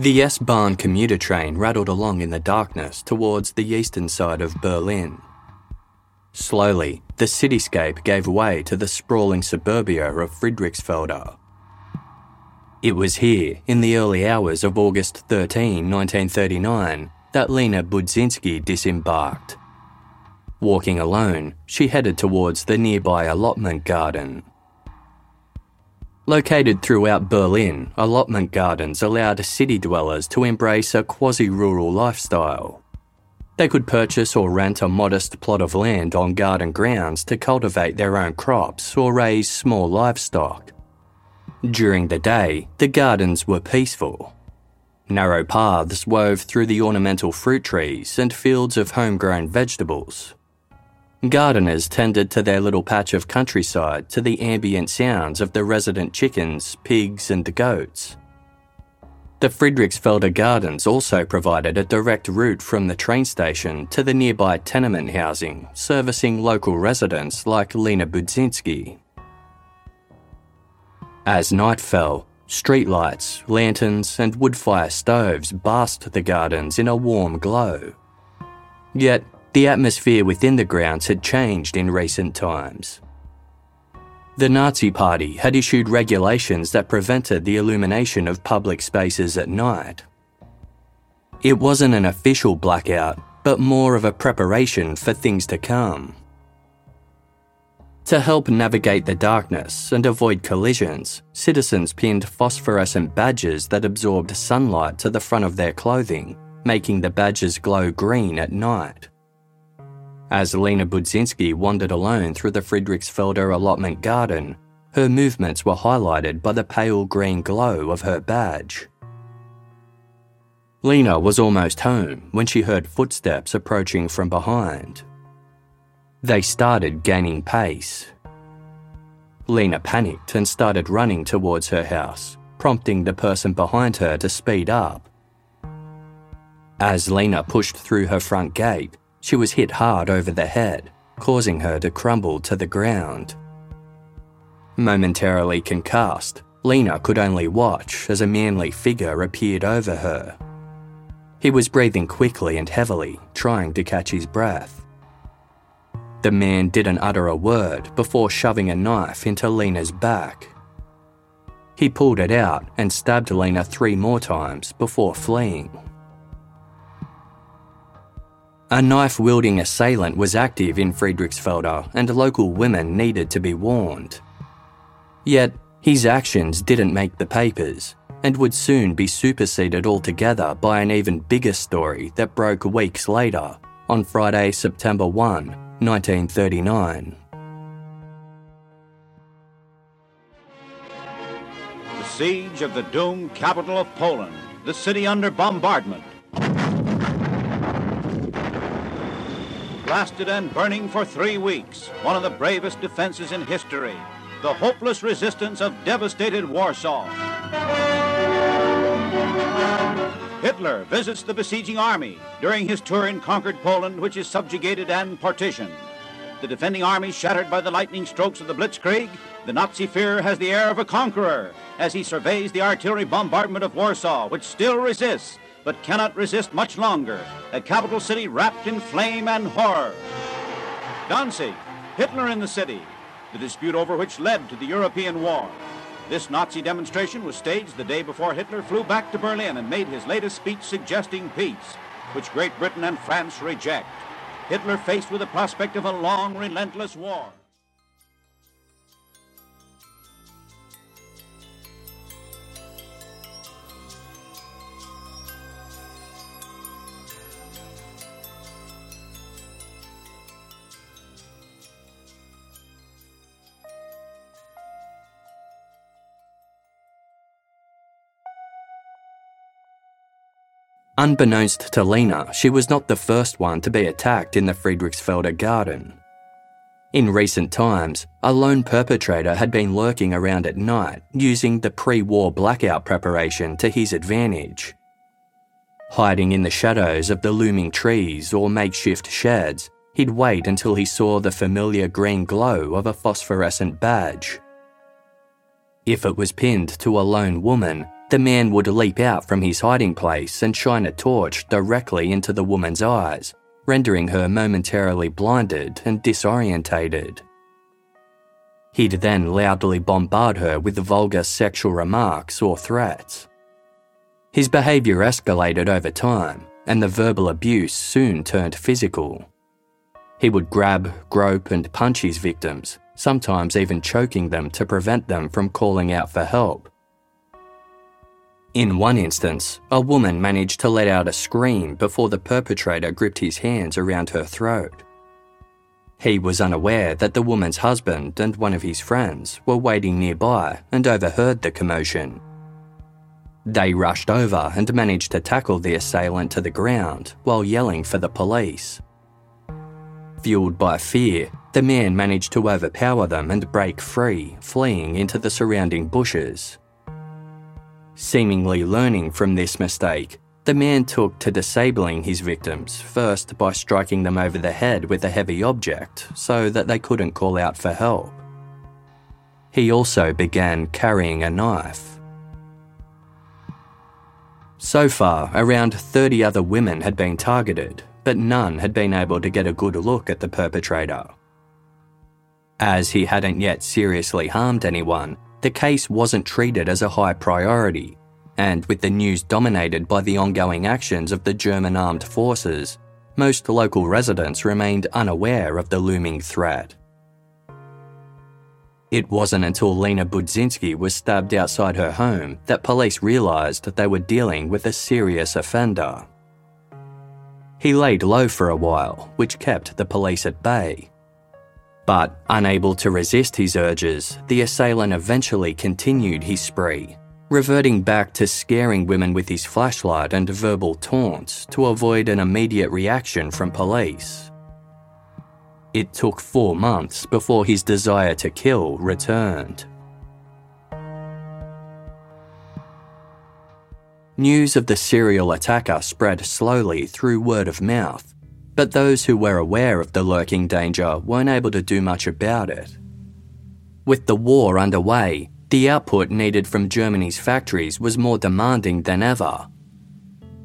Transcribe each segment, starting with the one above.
The S-Bahn commuter train rattled along in the darkness towards the eastern side of Berlin. Slowly, the cityscape gave way to the sprawling suburbia of Friedrichsfelde. It was here, in the early hours of August 13, 1939, that Lena Budzinski disembarked. Walking alone, she headed towards the nearby allotment garden. Located throughout Berlin, allotment gardens allowed city dwellers to embrace a quasi rural lifestyle. They could purchase or rent a modest plot of land on garden grounds to cultivate their own crops or raise small livestock. During the day, the gardens were peaceful. Narrow paths wove through the ornamental fruit trees and fields of homegrown vegetables. Gardeners tended to their little patch of countryside to the ambient sounds of the resident chickens, pigs, and goats. The Friedrichsfelder Gardens also provided a direct route from the train station to the nearby tenement housing, servicing local residents like Lena Budzinski. As night fell, streetlights, lanterns, and wood fire stoves basked the gardens in a warm glow. Yet, the atmosphere within the grounds had changed in recent times. The Nazi Party had issued regulations that prevented the illumination of public spaces at night. It wasn't an official blackout, but more of a preparation for things to come. To help navigate the darkness and avoid collisions, citizens pinned phosphorescent badges that absorbed sunlight to the front of their clothing, making the badges glow green at night. As Lena Budzinski wandered alone through the Friedrichsfelder allotment garden, her movements were highlighted by the pale green glow of her badge. Lena was almost home when she heard footsteps approaching from behind. They started gaining pace. Lena panicked and started running towards her house, prompting the person behind her to speed up. As Lena pushed through her front gate, she was hit hard over the head, causing her to crumble to the ground. Momentarily concussed, Lena could only watch as a manly figure appeared over her. He was breathing quickly and heavily, trying to catch his breath. The man didn't utter a word before shoving a knife into Lena's back. He pulled it out and stabbed Lena three more times before fleeing. A knife wielding assailant was active in Friedrichsfelde, and local women needed to be warned. Yet, his actions didn't make the papers, and would soon be superseded altogether by an even bigger story that broke weeks later, on Friday, September 1, 1939. The siege of the doomed capital of Poland, the city under bombardment. Blasted and burning for three weeks, one of the bravest defenses in history, the hopeless resistance of devastated Warsaw. Hitler visits the besieging army during his tour in conquered Poland, which is subjugated and partitioned. The defending army shattered by the lightning strokes of the Blitzkrieg, the Nazi Führer has the air of a conqueror as he surveys the artillery bombardment of Warsaw, which still resists, but cannot resist much longer, a capital city wrapped in flame and horror. Danzig, Hitler in the city, the dispute over which led to the European War. This Nazi demonstration was staged the day before Hitler flew back to Berlin and made his latest speech suggesting peace, which Great Britain and France reject. Hitler faced with the prospect of a long, relentless war. Unbeknownst to Lena, she was not the first one to be attacked in the Friedrichsfelder Garden. In recent times, a lone perpetrator had been lurking around at night using the pre war blackout preparation to his advantage. Hiding in the shadows of the looming trees or makeshift sheds, he'd wait until he saw the familiar green glow of a phosphorescent badge. If it was pinned to a lone woman, the man would leap out from his hiding place and shine a torch directly into the woman's eyes, rendering her momentarily blinded and disorientated. He'd then loudly bombard her with vulgar sexual remarks or threats. His behaviour escalated over time, and the verbal abuse soon turned physical. He would grab, grope, and punch his victims, sometimes even choking them to prevent them from calling out for help in one instance, a woman managed to let out a scream before the perpetrator gripped his hands around her throat. He was unaware that the woman's husband and one of his friends were waiting nearby and overheard the commotion. They rushed over and managed to tackle the assailant to the ground while yelling for the police. Fueled by fear, the man managed to overpower them and break free, fleeing into the surrounding bushes. Seemingly learning from this mistake, the man took to disabling his victims, first by striking them over the head with a heavy object so that they couldn't call out for help. He also began carrying a knife. So far, around 30 other women had been targeted, but none had been able to get a good look at the perpetrator. As he hadn't yet seriously harmed anyone, the case wasn't treated as a high priority, and with the news dominated by the ongoing actions of the German armed forces, most local residents remained unaware of the looming threat. It wasn't until Lena Budzinski was stabbed outside her home that police realised that they were dealing with a serious offender. He laid low for a while, which kept the police at bay, but, unable to resist his urges, the assailant eventually continued his spree, reverting back to scaring women with his flashlight and verbal taunts to avoid an immediate reaction from police. It took four months before his desire to kill returned. News of the serial attacker spread slowly through word of mouth, but those who were aware of the lurking danger weren't able to do much about it. With the war underway, the output needed from Germany's factories was more demanding than ever.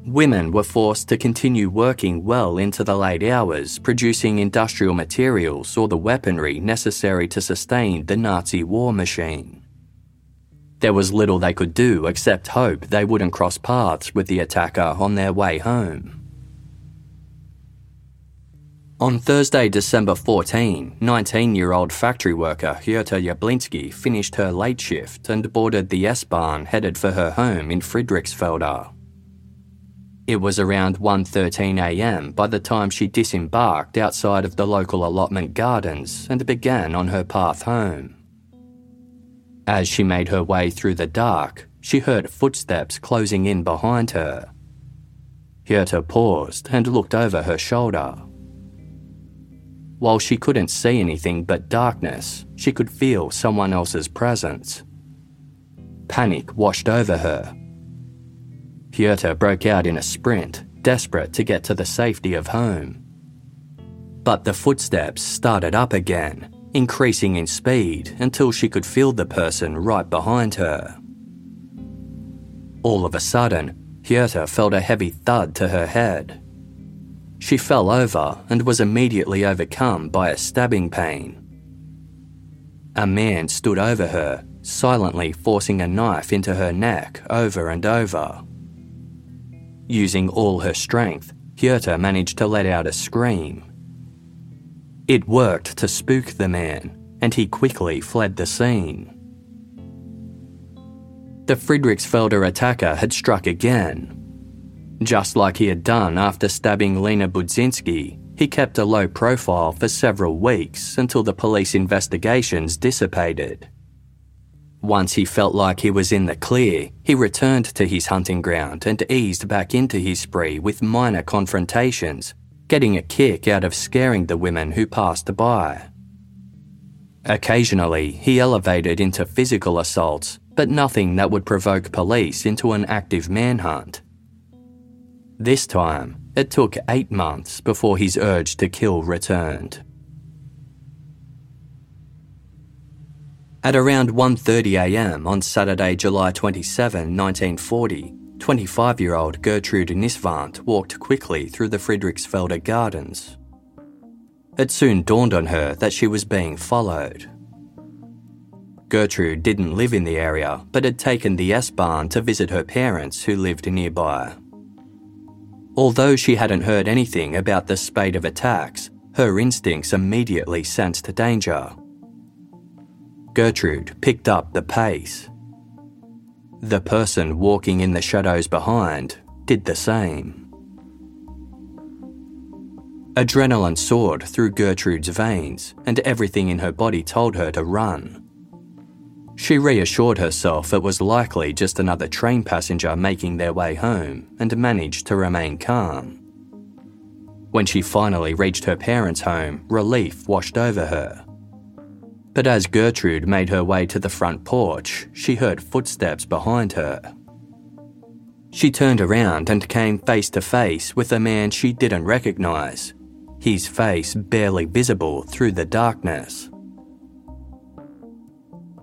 Women were forced to continue working well into the late hours, producing industrial materials or the weaponry necessary to sustain the Nazi war machine. There was little they could do except hope they wouldn't cross paths with the attacker on their way home. On Thursday, December 14, 19 year old factory worker Herta Jablinski finished her late shift and boarded the S Bahn headed for her home in Friedrichsfelde. It was around 1:13 a.m. by the time she disembarked outside of the local allotment gardens and began on her path home. As she made her way through the dark, she heard footsteps closing in behind her. Herta paused and looked over her shoulder. While she couldn't see anything but darkness, she could feel someone else's presence. Panic washed over her. Herta broke out in a sprint, desperate to get to the safety of home. But the footsteps started up again, increasing in speed until she could feel the person right behind her. All of a sudden, Herta felt a heavy thud to her head. She fell over and was immediately overcome by a stabbing pain. A man stood over her, silently forcing a knife into her neck over and over. Using all her strength, Herta managed to let out a scream. It worked to spook the man, and he quickly fled the scene. The Friedrichsfelder attacker had struck again. Just like he had done after stabbing Lena Budzinski, he kept a low profile for several weeks until the police investigations dissipated. Once he felt like he was in the clear, he returned to his hunting ground and eased back into his spree with minor confrontations, getting a kick out of scaring the women who passed by. Occasionally, he elevated into physical assaults, but nothing that would provoke police into an active manhunt. This time, it took eight months before his urge to kill returned. At around 1.30am on Saturday, July 27, 1940, 25-year-old Gertrude Nisvant walked quickly through the Friedrichsfelder Gardens. It soon dawned on her that she was being followed. Gertrude didn't live in the area, but had taken the S-Bahn to visit her parents who lived nearby. Although she hadn't heard anything about the spate of attacks, her instincts immediately sensed danger. Gertrude picked up the pace. The person walking in the shadows behind did the same. Adrenaline soared through Gertrude's veins, and everything in her body told her to run. She reassured herself it was likely just another train passenger making their way home and managed to remain calm. When she finally reached her parents' home, relief washed over her. But as Gertrude made her way to the front porch, she heard footsteps behind her. She turned around and came face to face with a man she didn't recognise, his face barely visible through the darkness.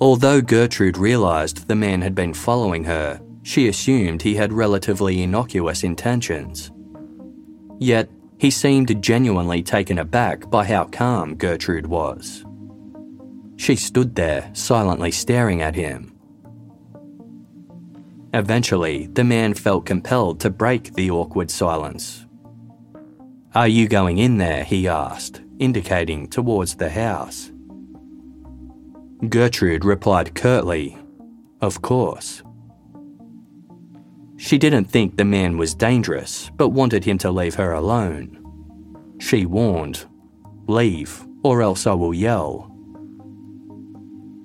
Although Gertrude realised the man had been following her, she assumed he had relatively innocuous intentions. Yet, he seemed genuinely taken aback by how calm Gertrude was. She stood there, silently staring at him. Eventually, the man felt compelled to break the awkward silence. Are you going in there? he asked, indicating towards the house. Gertrude replied curtly, Of course. She didn't think the man was dangerous, but wanted him to leave her alone. She warned, Leave, or else I will yell.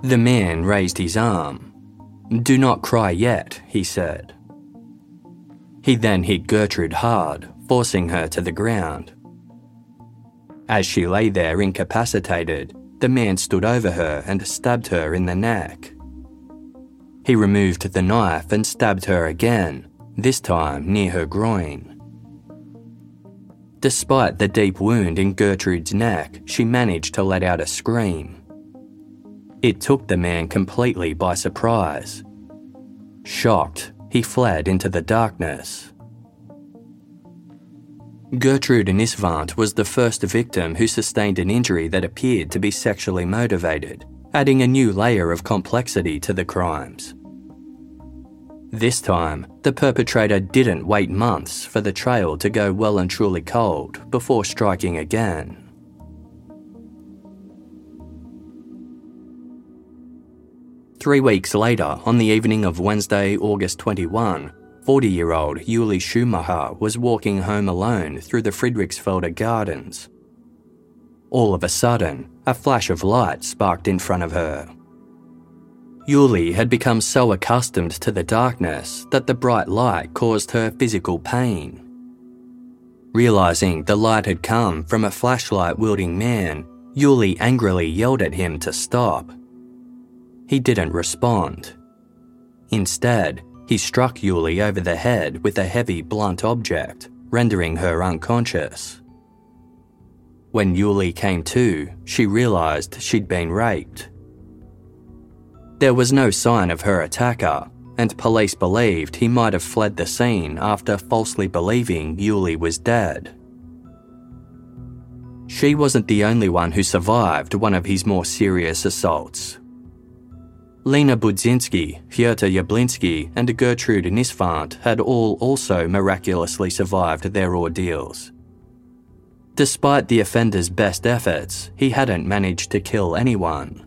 The man raised his arm. Do not cry yet, he said. He then hit Gertrude hard, forcing her to the ground. As she lay there incapacitated, the man stood over her and stabbed her in the neck. He removed the knife and stabbed her again, this time near her groin. Despite the deep wound in Gertrude's neck, she managed to let out a scream. It took the man completely by surprise. Shocked, he fled into the darkness. Gertrude Nisvant was the first victim who sustained an injury that appeared to be sexually motivated, adding a new layer of complexity to the crimes. This time, the perpetrator didn't wait months for the trail to go well and truly cold before striking again. Three weeks later, on the evening of Wednesday, August 21, 40 year old Yuli Schumacher was walking home alone through the Friedrichsfelder Gardens. All of a sudden, a flash of light sparked in front of her. Yuli had become so accustomed to the darkness that the bright light caused her physical pain. Realizing the light had come from a flashlight wielding man, Yuli angrily yelled at him to stop he didn't respond. Instead, He struck Yuli over the head with a heavy, blunt object, rendering her unconscious. When Yuli came to, she realised she'd been raped. There was no sign of her attacker, and police believed he might have fled the scene after falsely believing Yuli was dead. She wasn't the only one who survived one of his more serious assaults. Lena Budzinski, Fyodor Jablinski, and Gertrude Nisvant had all also miraculously survived their ordeals. Despite the offender's best efforts, he hadn't managed to kill anyone.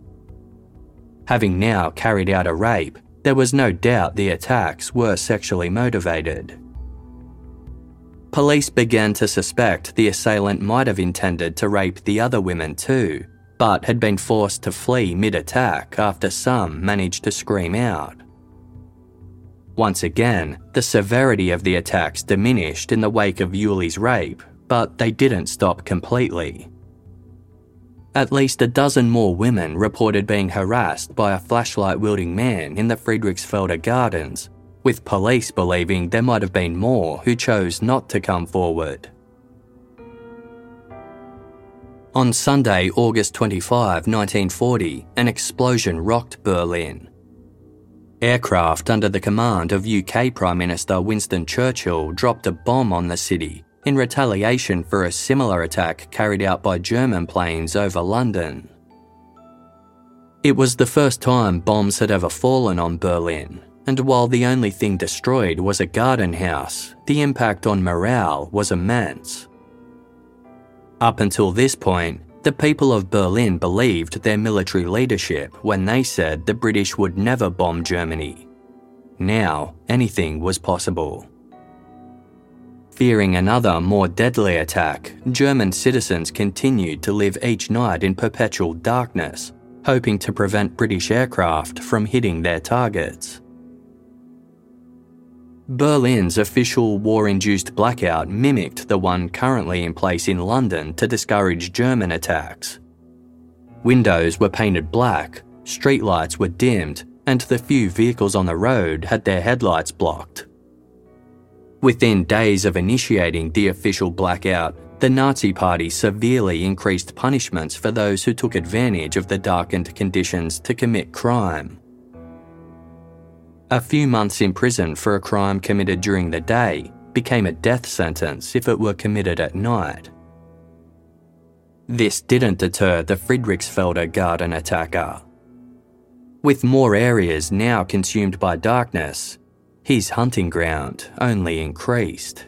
Having now carried out a rape, there was no doubt the attacks were sexually motivated. Police began to suspect the assailant might have intended to rape the other women too, but had been forced to flee mid attack after some managed to scream out. Once again, the severity of the attacks diminished in the wake of Yuli's rape, but they didn't stop completely. At least a dozen more women reported being harassed by a flashlight wielding man in the Friedrichsfelder Gardens, with police believing there might have been more who chose not to come forward. On Sunday, August 25, 1940, an explosion rocked Berlin. Aircraft under the command of UK Prime Minister Winston Churchill dropped a bomb on the city in retaliation for a similar attack carried out by German planes over London. It was the first time bombs had ever fallen on Berlin, and while the only thing destroyed was a garden house, the impact on morale was immense. Up until this point, the people of Berlin believed their military leadership when they said the British would never bomb Germany. Now, anything was possible. Fearing another, more deadly attack, German citizens continued to live each night in perpetual darkness, hoping to prevent British aircraft from hitting their targets. Berlin's official war induced blackout mimicked the one currently in place in London to discourage German attacks. Windows were painted black, streetlights were dimmed, and the few vehicles on the road had their headlights blocked. Within days of initiating the official blackout, the Nazi Party severely increased punishments for those who took advantage of the darkened conditions to commit crime. A few months in prison for a crime committed during the day became a death sentence if it were committed at night. This didn't deter the Friedrichsfelder garden attacker. With more areas now consumed by darkness, his hunting ground only increased.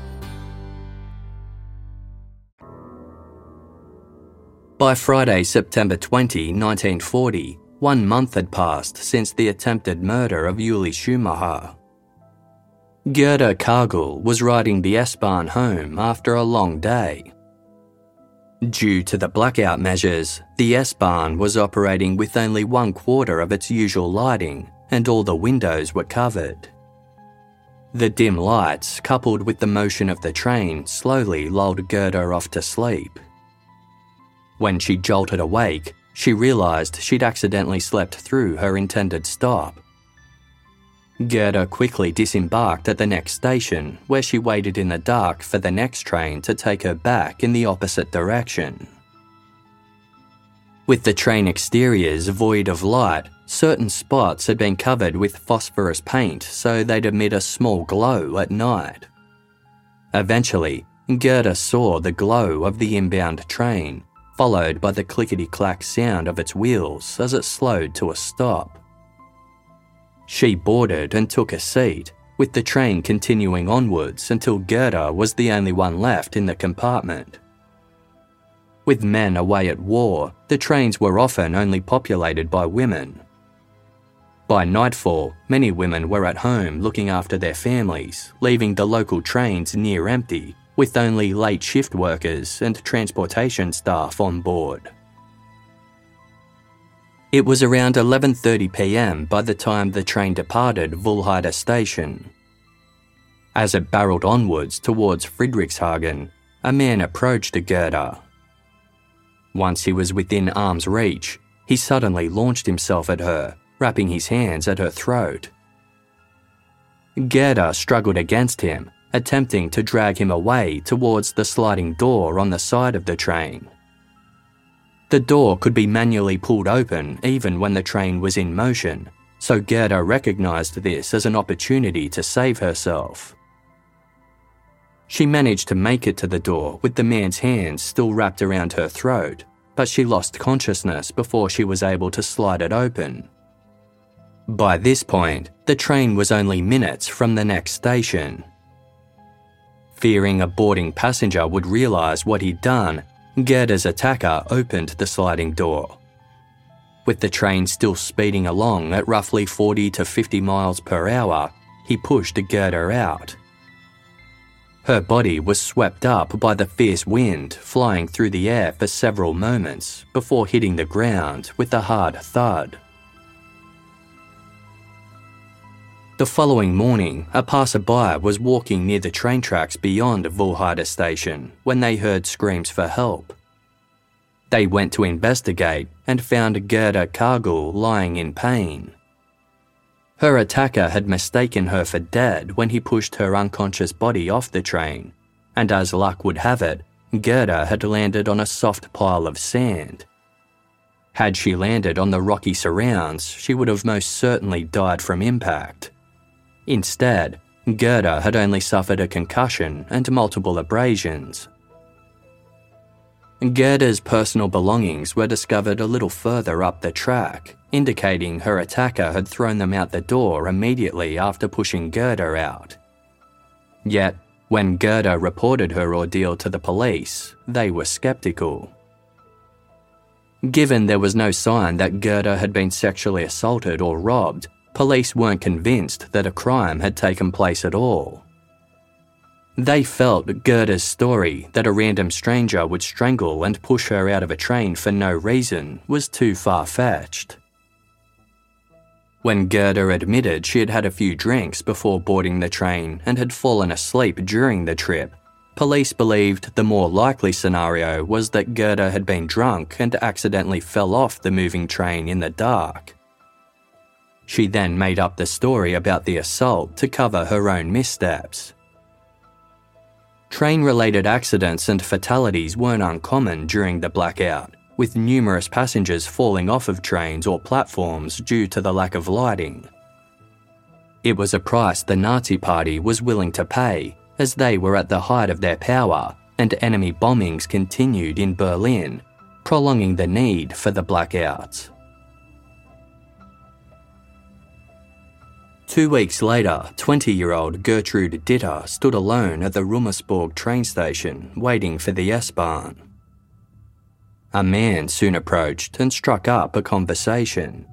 By Friday, September 20, 1940, one month had passed since the attempted murder of Yuli Schumacher. Gerda Kargul was riding the S-Bahn home after a long day. Due to the blackout measures, the S-Bahn was operating with only one quarter of its usual lighting and all the windows were covered. The dim lights, coupled with the motion of the train, slowly lulled Gerda off to sleep. When she jolted awake, she realised she'd accidentally slept through her intended stop. Gerda quickly disembarked at the next station, where she waited in the dark for the next train to take her back in the opposite direction. With the train exteriors void of light, certain spots had been covered with phosphorus paint so they'd emit a small glow at night. Eventually, Gerda saw the glow of the inbound train, followed by the clickety clack sound of its wheels as it slowed to a stop. She boarded and took a seat, with the train continuing onwards until Gerda was the only one left in the compartment. With men away at war, the trains were often only populated by women. By nightfall, many women were at home looking after their families, leaving the local trains near empty, with only late shift workers and transportation staff on board. It was around 11:30 p.m. by the time the train departed Wuhlheide station. As it barreled onwards towards Friedrichshagen, a man approached Gerda. Once he was within arm's reach, he suddenly launched himself at her, wrapping his hands at her throat. Gerda struggled against him, attempting to drag him away towards the sliding door on the side of the train. The door could be manually pulled open even when the train was in motion, so Gerda recognised this as an opportunity to save herself. She managed to make it to the door with the man's hands still wrapped around her throat, but she lost consciousness before she was able to slide it open. By this point, the train was only minutes from the next station. Fearing a boarding passenger would realise what he'd done, Gerda's attacker opened the sliding door. With the train still speeding along at roughly 40 to 50 miles per hour, he pushed Gerda out. Her body was swept up by the fierce wind, flying through the air for several moments before hitting the ground with a hard thud. The following morning, a passerby was walking near the train tracks beyond Wuhlheide station when they heard screams for help. They went to investigate and found Gerda Kargul lying in pain. Her attacker had mistaken her for dead when he pushed her unconscious body off the train, and as luck would have it, Gerda had landed on a soft pile of sand. Had she landed on the rocky surrounds, she would have most certainly died from impact. Instead, Gerda had only suffered a concussion and multiple abrasions. Gerda's personal belongings were discovered a little further up the track, indicating her attacker had thrown them out the door immediately after pushing Gerda out. Yet, when Gerda reported her ordeal to the police, they were skeptical. Given there was no sign that Gerda had been sexually assaulted or robbed, police weren't convinced that a crime had taken place at all. They felt Gerda's story that a random stranger would strangle and push her out of a train for no reason was too far fetched. When Gerda admitted she had had a few drinks before boarding the train and had fallen asleep during the trip, police believed the more likely scenario was that Gerda had been drunk and accidentally fell off the moving train in the dark. She then made up the story about the assault to cover her own missteps. Train related accidents and fatalities weren't uncommon during the blackout, with numerous passengers falling off of trains or platforms due to the lack of lighting. It was a price the Nazi Party was willing to pay, as they were at the height of their power and enemy bombings continued in Berlin, prolonging the need for the blackouts. Two weeks later, 20 year old Gertrude Ditter stood alone at the Rummelsburg train station waiting for the S-Bahn. A man soon approached and struck up a conversation.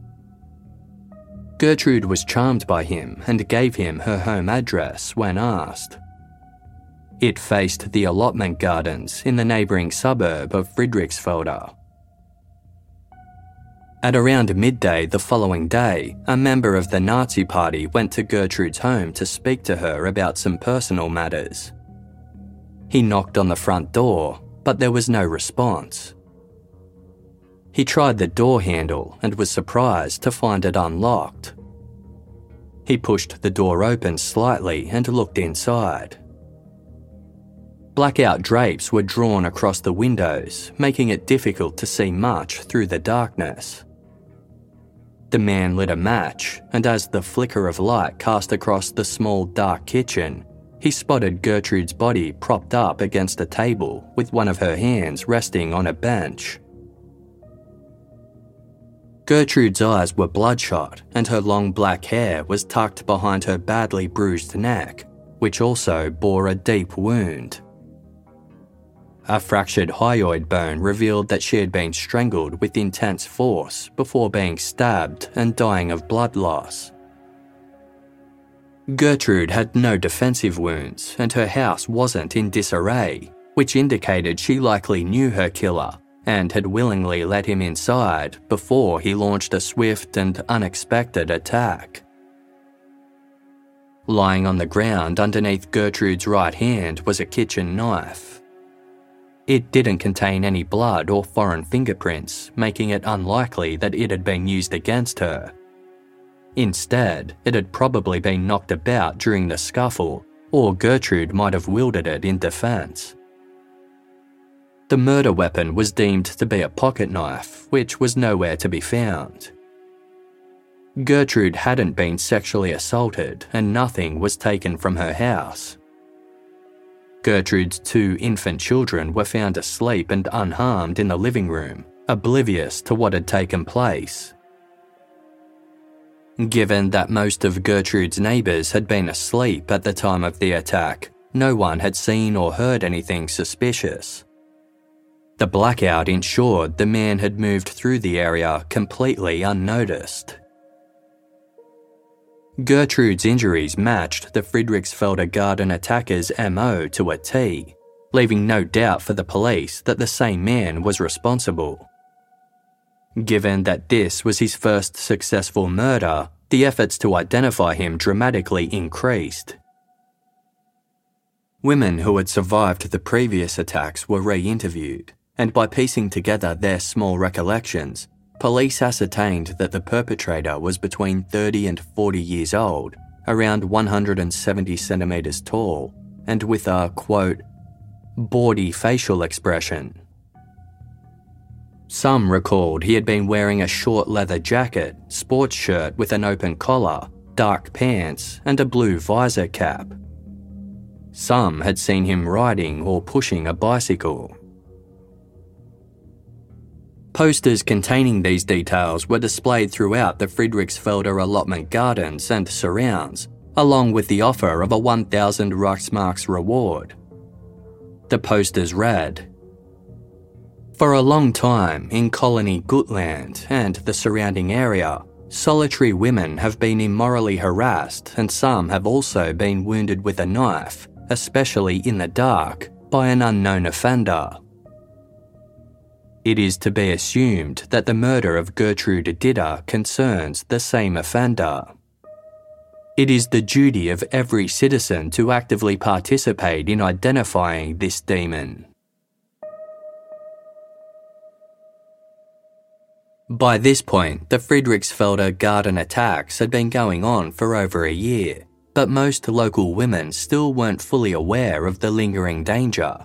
Gertrude was charmed by him and gave him her home address when asked. It faced the allotment gardens in the neighbouring suburb of Friedrichsfelde. At around midday the following day, a member of the Nazi Party went to Gertrude's home to speak to her about some personal matters. He knocked on the front door, but there was no response. He tried the door handle and was surprised to find it unlocked. He pushed the door open slightly and looked inside. Blackout drapes were drawn across the windows, making it difficult to see much through the darkness. The man lit a match, and as the flicker of light cast across the small dark kitchen, he spotted Gertrude's body propped up against a table with one of her hands resting on a bench. Gertrude's eyes were bloodshot, and her long black hair was tucked behind her badly bruised neck, which also bore a deep wound. A fractured hyoid bone revealed that she had been strangled with intense force before being stabbed and dying of blood loss. Gertrude had no defensive wounds, and her house wasn't in disarray, which indicated she likely knew her killer and had willingly let him inside before he launched a swift and unexpected attack. Lying on the ground underneath Gertrude's right hand was a kitchen knife. It didn't contain any blood or foreign fingerprints, making it unlikely that it had been used against her. Instead, it had probably been knocked about during the scuffle, or Gertrude might have wielded it in defence. The murder weapon was deemed to be a pocket knife, which was nowhere to be found. Gertrude hadn't been sexually assaulted, and nothing was taken from her house. Gertrude's two infant children were found asleep and unharmed in the living room, oblivious to what had taken place. Given that most of Gertrude's neighbours had been asleep at the time of the attack, no one had seen or heard anything suspicious. The blackout ensured the man had moved through the area completely unnoticed. Gertrude's injuries matched the Friedrichsfelde Garden attacker's MO to a T, leaving no doubt for the police that the same man was responsible. Given that this was his first successful murder, the efforts to identify him dramatically increased. Women who had survived the previous attacks were re interviewed, and by piecing together their small recollections, Police ascertained that the perpetrator was between 30 and 40 years old, around 170 centimetres tall, and with a, quote, bawdy facial expression. Some recalled he had been wearing a short leather jacket, sports shirt with an open collar, dark pants, and a blue visor cap. Some had seen him riding or pushing a bicycle. Posters containing these details were displayed throughout the Friedrichsfelder allotment gardens and surrounds, along with the offer of a 1000 Reichsmarks reward. The posters read For a long time in colony Gutland and the surrounding area, solitary women have been immorally harassed and some have also been wounded with a knife, especially in the dark, by an unknown offender. It is to be assumed that the murder of Gertrude Ditter concerns the same offender. It is the duty of every citizen to actively participate in identifying this demon. By this point, the Friedrichsfelde garden attacks had been going on for over a year, but most local women still weren't fully aware of the lingering danger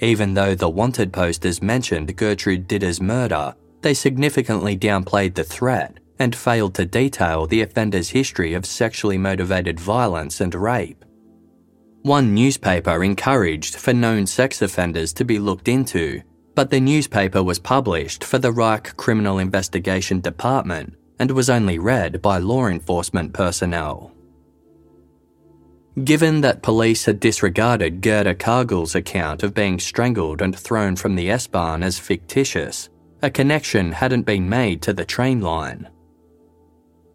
even though the wanted posters mentioned Gertrude Ditter's murder, they significantly downplayed the threat and failed to detail the offender's history of sexually motivated violence and rape. One newspaper encouraged for known sex offenders to be looked into, but the newspaper was published for the Reich Criminal Investigation Department and was only read by law enforcement personnel. Given that police had disregarded Gerda Kargel's account of being strangled and thrown from the S-Bahn as fictitious, a connection hadn't been made to the train line.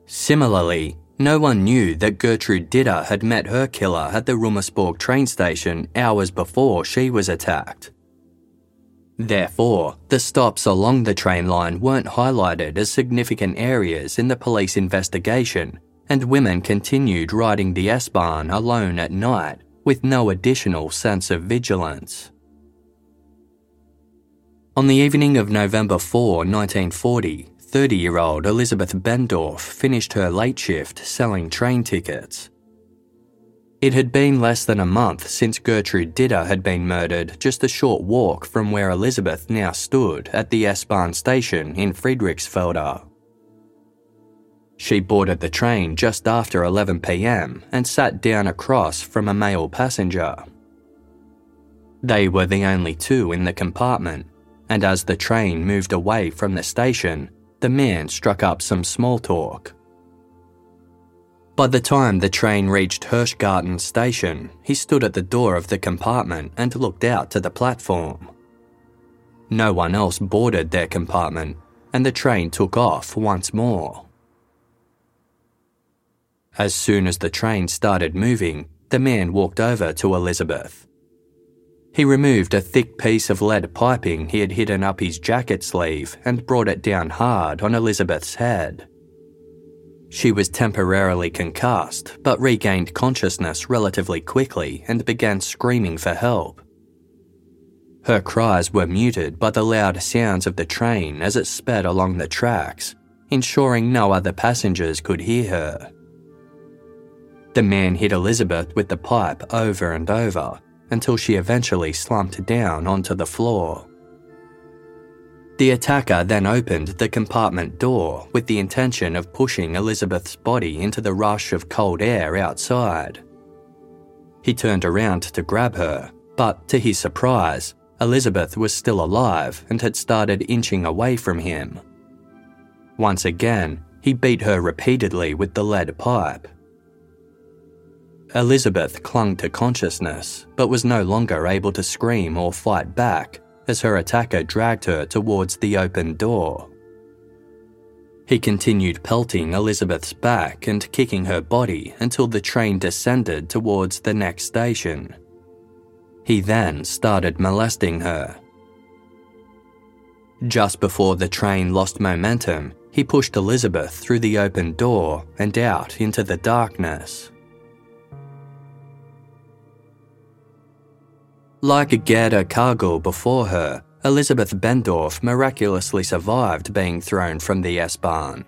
Similarly, no one knew that Gertrude Ditter had met her killer at the Rummelsburg train station hours before she was attacked. Therefore, the stops along the train line weren't highlighted as significant areas in the police investigation, and women continued riding the S-Bahn alone at night with no additional sense of vigilance. On the evening of November 4, 1940, 30 year old Elizabeth Bendorf finished her late shift selling train tickets. It had been less than a month since Gertrude Ditter had been murdered just a short walk from where Elizabeth now stood at the S-Bahn station in Friedrichsfelde. She boarded the train just after 11pm and sat down across from a male passenger. They were the only two in the compartment, and as the train moved away from the station, the man struck up some small talk. By the time the train reached Hirschgarten station, he stood at the door of the compartment and looked out to the platform. No one else boarded their compartment, and the train took off once more. As soon as the train started moving, the man walked over to Elizabeth. He removed a thick piece of lead piping he had hidden up his jacket sleeve and brought it down hard on Elizabeth's head. She was temporarily concussed, but regained consciousness relatively quickly and began screaming for help. Her cries were muted by the loud sounds of the train as it sped along the tracks, ensuring no other passengers could hear her. The man hit Elizabeth with the pipe over and over until she eventually slumped down onto the floor. The attacker then opened the compartment door with the intention of pushing Elizabeth's body into the rush of cold air outside. He turned around to grab her, but to his surprise, Elizabeth was still alive and had started inching away from him. Once again, he beat her repeatedly with the lead pipe. Elizabeth clung to consciousness, but was no longer able to scream or fight back as her attacker dragged her towards the open door. He continued pelting Elizabeth's back and kicking her body until the train descended towards the next station. He then started molesting her. Just before the train lost momentum, he pushed Elizabeth through the open door and out into the darkness. Like Gerda Kargl before her, Elizabeth Bendorf miraculously survived being thrown from the S-Bahn.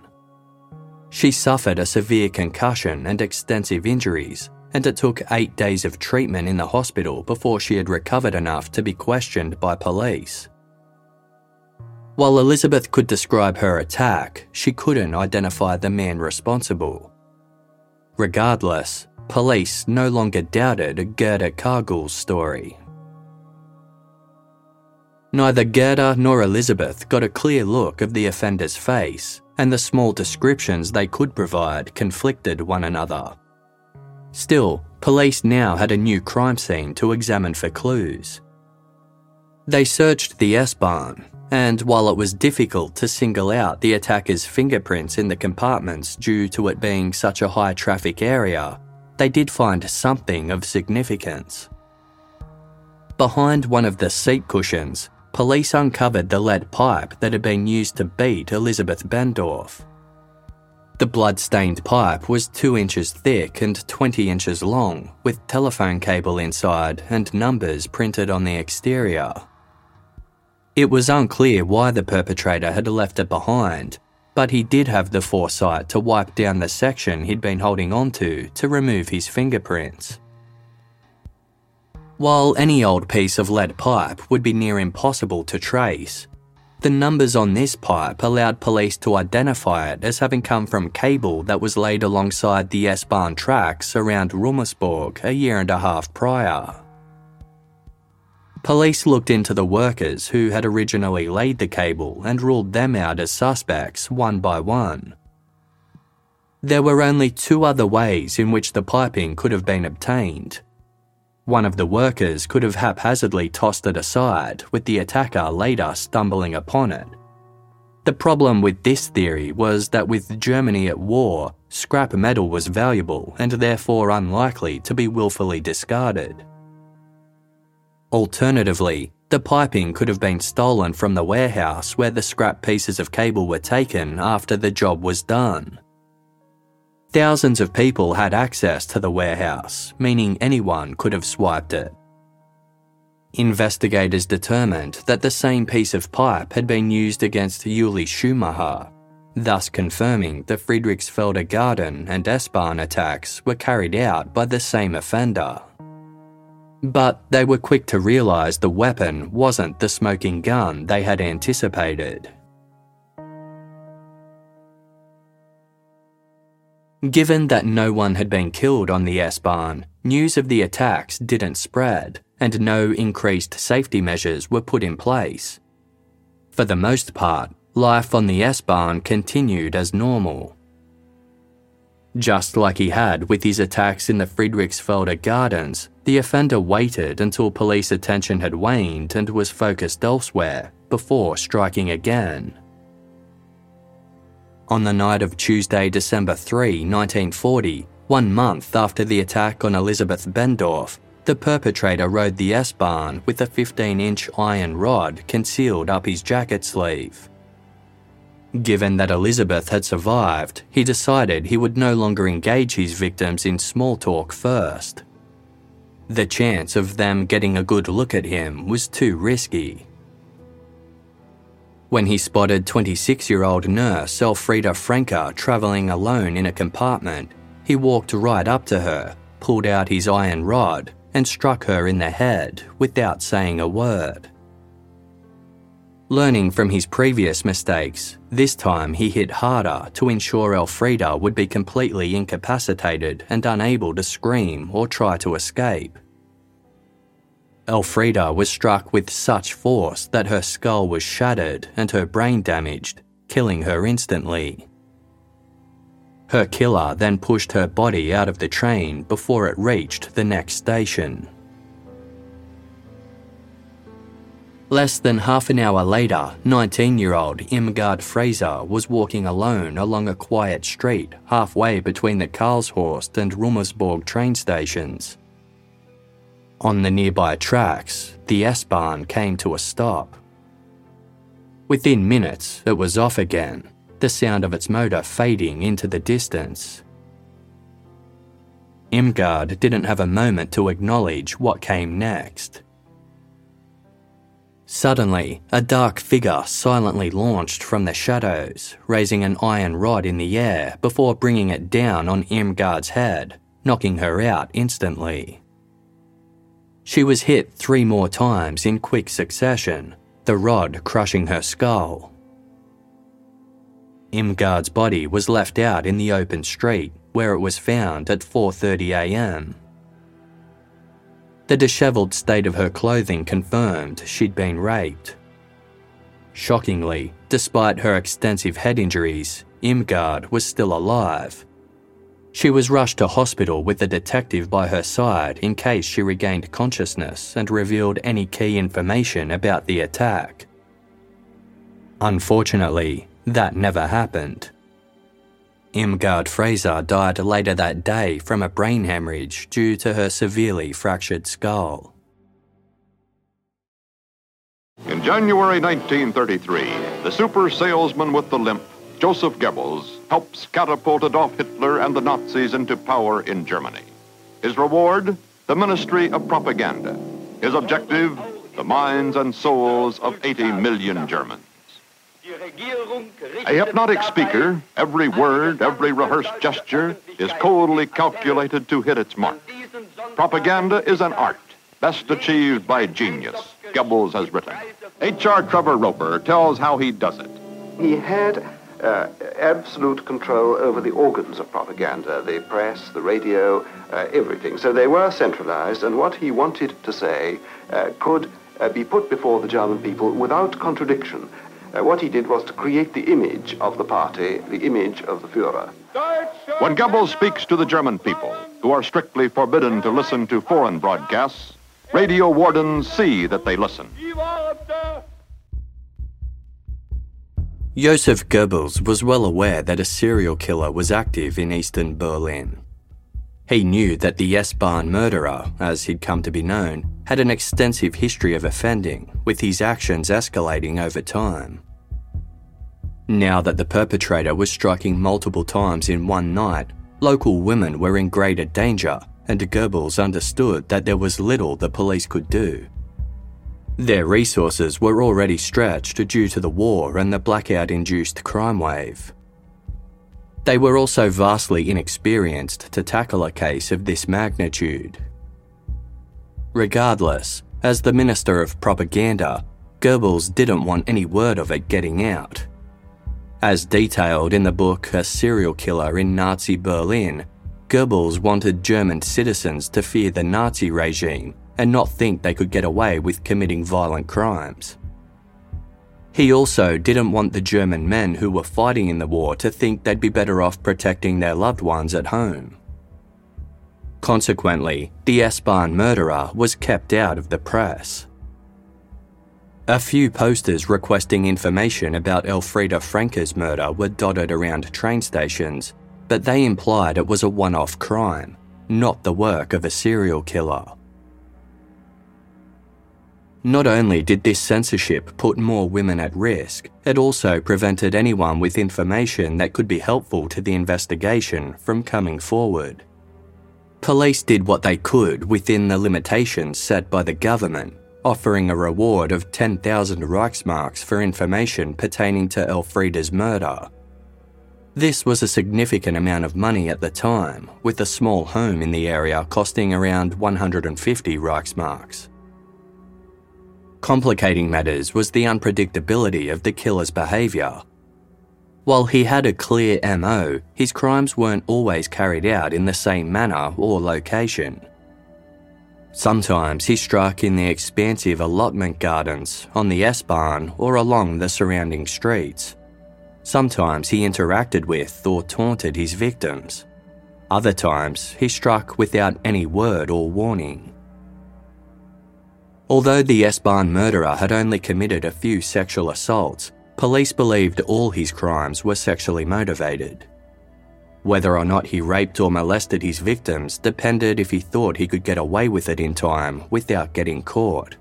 She suffered a severe concussion and extensive injuries, and it took eight days of treatment in the hospital before she had recovered enough to be questioned by police. While Elizabeth could describe her attack, she couldn't identify the man responsible. Regardless, police no longer doubted Gerda Kargl's story. Neither Gerda nor Elizabeth got a clear look of the offender's face, and the small descriptions they could provide conflicted one another. Still, police now had a new crime scene to examine for clues. They searched the S-Bahn, and while it was difficult to single out the attacker's fingerprints in the compartments due to it being such a high traffic area, they did find something of significance. Behind one of the seat cushions, police uncovered the lead pipe that had been used to beat Elizabeth Bendorf. The blood-stained pipe was 2 inches thick and 20 inches long, with telephone cable inside and numbers printed on the exterior. It was unclear why the perpetrator had left it behind, but he did have the foresight to wipe down the section he'd been holding onto to remove his fingerprints. While any old piece of lead pipe would be near impossible to trace, the numbers on this pipe allowed police to identify it as having come from cable that was laid alongside the S-Bahn tracks around Rummelsburg a year and a half prior. Police looked into the workers who had originally laid the cable and ruled them out as suspects one by one. There were only two other ways in which the piping could have been obtained one of the workers could have haphazardly tossed it aside, with the attacker later stumbling upon it. The problem with this theory was that with Germany at war, scrap metal was valuable and therefore unlikely to be willfully discarded. Alternatively, The piping could have been stolen from the warehouse where the scrap pieces of cable were taken after the job was done. Thousands of people had access to the warehouse, meaning anyone could have swiped it. Investigators determined that the same piece of pipe had been used against Yuli Schumacher, thus confirming the Friedrichsfelder Garden and S-Bahn attacks were carried out by the same offender. But they were quick to realise the weapon wasn't the smoking gun they had anticipated. Given that no one had been killed on the S-Bahn, news of the attacks didn't spread, and no increased safety measures were put in place. For the most part, life on the S-Bahn continued as normal. Just like he had with his attacks in the Friedrichsfelder Gardens, the offender waited until police attention had waned and was focused elsewhere before striking again. On the night of Tuesday, December 3, 1940, one month after the attack on Elizabeth Bendorf, the perpetrator rode the S-Bahn with a 15 inch iron rod concealed up his jacket sleeve. Given that Elizabeth had survived, he decided he would no longer engage his victims in small talk first. The chance of them getting a good look at him was too risky. When he spotted 26 year old nurse Elfriede Franke travelling alone in a compartment, he walked right up to her, pulled out his iron rod, and struck her in the head without saying a word. Learning from his previous mistakes, this time he hit harder to ensure Elfriede would be completely incapacitated and unable to scream or try to escape. Elfriede was struck with such force that her skull was shattered and her brain damaged, killing her instantly. Her killer then pushed her body out of the train before it reached the next station. Less than half an hour later, 19 year old Irmgard Fraser was walking alone along a quiet street halfway between the Karlshorst and Rummelsburg train stations. On the nearby tracks, the S Bahn came to a stop. Within minutes, it was off again, the sound of its motor fading into the distance. Irmgard didn't have a moment to acknowledge what came next. Suddenly, a dark figure silently launched from the shadows, raising an iron rod in the air before bringing it down on Irmgard's head, knocking her out instantly. She was hit three more times in quick succession, the rod crushing her skull. Irmgard's body was left out in the open street, where it was found at 4:30 a.m. The dishevelled state of her clothing confirmed she'd been raped. Shockingly, despite her extensive head injuries, Irmgard was still alive. She was rushed to hospital with a detective by her side in case she regained consciousness and revealed any key information about the attack. Unfortunately, that never happened. Irmgard Fraser died later that day from a brain hemorrhage due to her severely fractured skull. In January 1933, the super salesman with the limp, Joseph Goebbels, helps catapult Adolf Hitler and the Nazis into power in Germany. His reward? The Ministry of Propaganda. His objective? The minds and souls of 80 million Germans. A hypnotic speaker, every word, every rehearsed gesture is coldly calculated to hit its mark. Propaganda is an art, best achieved by genius, Goebbels has written. H.R. Trevor Roper tells how he does it. He had uh, absolute control over the organs of propaganda, the press, the radio, uh, everything. So they were centralized, and what he wanted to say uh, could uh, be put before the German people without contradiction. Uh, what he did was to create the image of the party, the image of the Führer. When Goebbels speaks to the German people, who are strictly forbidden to listen to foreign broadcasts, radio wardens see that they listen. Joseph Goebbels was well aware that a serial killer was active in eastern Berlin. He knew that the S-Bahn murderer, as he'd come to be known, had an extensive history of offending, with his actions escalating over time. Now that the perpetrator was striking multiple times in one night, local women were in greater danger, and Goebbels understood that there was little the police could do. Their resources were already stretched due to the war and the blackout induced crime wave. They were also vastly inexperienced to tackle a case of this magnitude. Regardless, as the Minister of Propaganda, Goebbels didn't want any word of it getting out. As detailed in the book A Serial Killer in Nazi Berlin, Goebbels wanted German citizens to fear the Nazi regime and not think they could get away with committing violent crimes. He also didn't want the German men who were fighting in the war to think they'd be better off protecting their loved ones at home. Consequently, the S-Bahn murderer was kept out of the press. A few posters requesting information about Elfriede Franke's murder were dotted around train stations, but they implied it was a one off crime, not the work of a serial killer. Not only did this censorship put more women at risk, it also prevented anyone with information that could be helpful to the investigation from coming forward. Police did what they could within the limitations set by the government, offering a reward of 10,000 Reichsmarks for information pertaining to Elfriede's murder. This was a significant amount of money at the time, with a small home in the area costing around 150 Reichsmarks. Complicating matters was the unpredictability of the killer's behaviour. While he had a clear MO, his crimes weren't always carried out in the same manner or location. Sometimes he struck in the expansive allotment gardens, on the S-Bahn, or along the surrounding streets. Sometimes he interacted with or taunted his victims. Other times, he struck without any word or warning. Although the S-Bahn murderer had only committed a few sexual assaults, police believed all his crimes were sexually motivated. Whether or not he raped or molested his victims depended if he thought he could get away with it in time without getting caught.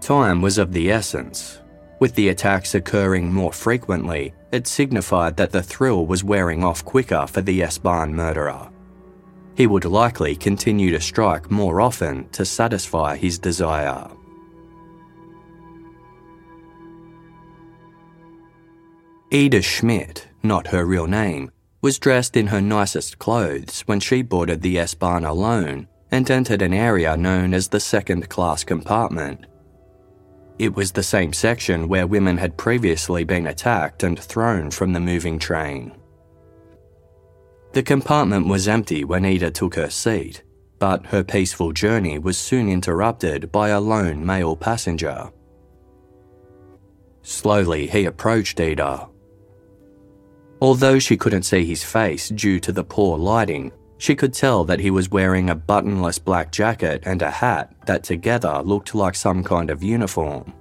Time was of the essence. With the attacks occurring more frequently, it signified that the thrill was wearing off quicker for the S-Bahn murderer he would likely continue to strike more often to satisfy his desire. Ida Schmidt, not her real name, was dressed in her nicest clothes when she boarded the S-Bahn alone and entered an area known as the second class compartment. It was the same section where women had previously been attacked and thrown from the moving train. The compartment was empty when Ida took her seat, but her peaceful journey was soon interrupted by a lone male passenger. Slowly, he approached Ida. Although she couldn't see his face due to the poor lighting, she could tell that he was wearing a buttonless black jacket and a hat that together looked like some kind of uniform.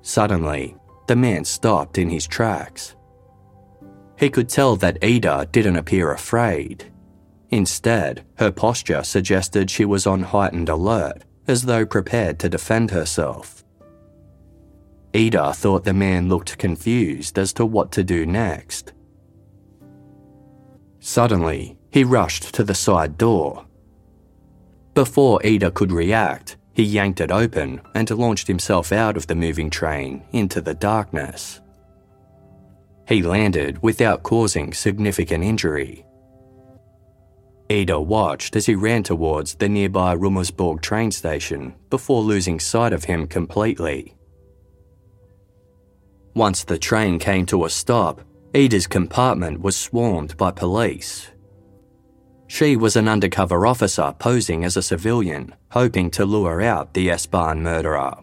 Suddenly, the man stopped in his tracks. He could tell that Ida didn't appear afraid. Instead, her posture suggested she was on heightened alert, as though prepared to defend herself. Ida thought the man looked confused as to what to do next. Suddenly, he rushed to the side door. Before Ida could react, he yanked it open and launched himself out of the moving train into the darkness. He landed without causing significant injury. Ida watched as he ran towards the nearby Rummelsburg train station before losing sight of him completely. Once the train came to a stop, Ida's compartment was swarmed by police. She was an undercover officer posing as a civilian, hoping to lure out the S-Bahn murderer.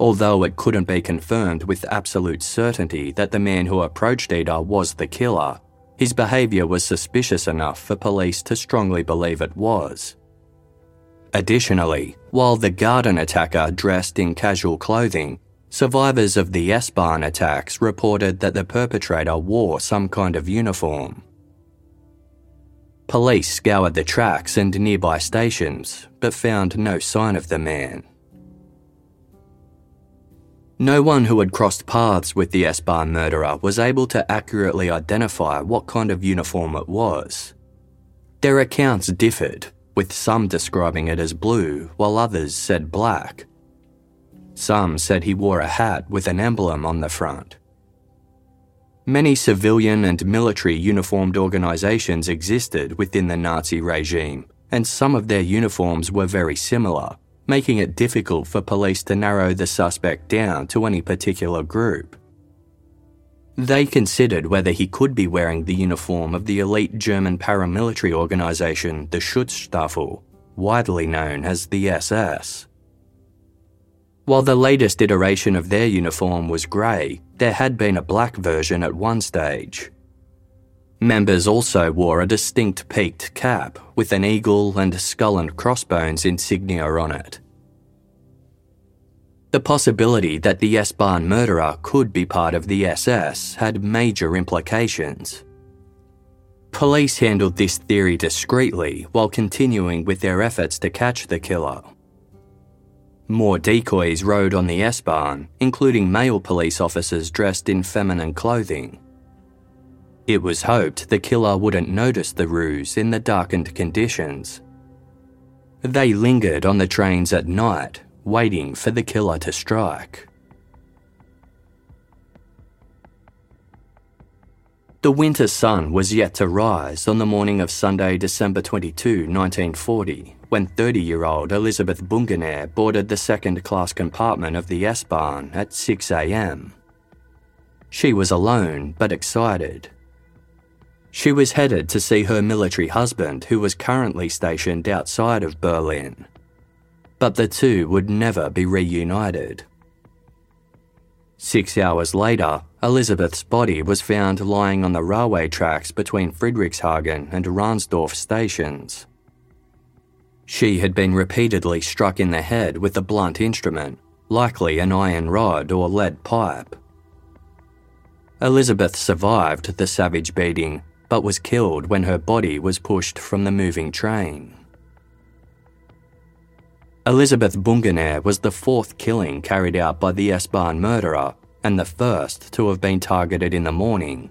Although it couldn't be confirmed with absolute certainty that the man who approached Ida was the killer, his behaviour was suspicious enough for police to strongly believe it was. Additionally, while the garden attacker dressed in casual clothing, survivors of the S-Bahn attacks reported that the perpetrator wore some kind of uniform. Police scoured the tracks and nearby stations, but found no sign of the man. No one who had crossed paths with the Bahn murderer was able to accurately identify what kind of uniform it was. Their accounts differed, with some describing it as blue while others said black. Some said he wore a hat with an emblem on the front. Many civilian and military uniformed organisations existed within the Nazi regime, and some of their uniforms were very similar, making it difficult for police to narrow the suspect down to any particular group. They considered whether he could be wearing the uniform of the elite German paramilitary organisation, the Schutzstaffel, widely known as the SS. While the latest iteration of their uniform was grey, there had been a black version at one stage. Members also wore a distinct peaked cap with an eagle and skull and crossbones insignia on it. The possibility that the S Bahn murderer could be part of the SS had major implications. Police handled this theory discreetly while continuing with their efforts to catch the killer. More decoys rode on the S Bahn, including male police officers dressed in feminine clothing. It was hoped the killer wouldn't notice the ruse in the darkened conditions. They lingered on the trains at night, waiting for the killer to strike. The winter sun was yet to rise on the morning of Sunday, December 22, 1940, when 30 year old Elizabeth Bungener boarded the second class compartment of the S Bahn at 6 am. She was alone but excited. She was headed to see her military husband, who was currently stationed outside of Berlin. But the two would never be reunited. Six hours later, Elizabeth's body was found lying on the railway tracks between Friedrichshagen and Rahnsdorf stations. She had been repeatedly struck in the head with a blunt instrument, likely an iron rod or lead pipe. Elizabeth survived the savage beating but was killed when her body was pushed from the moving train. Elizabeth Bungener was the fourth killing carried out by the S Bahn murderer and the first to have been targeted in the morning.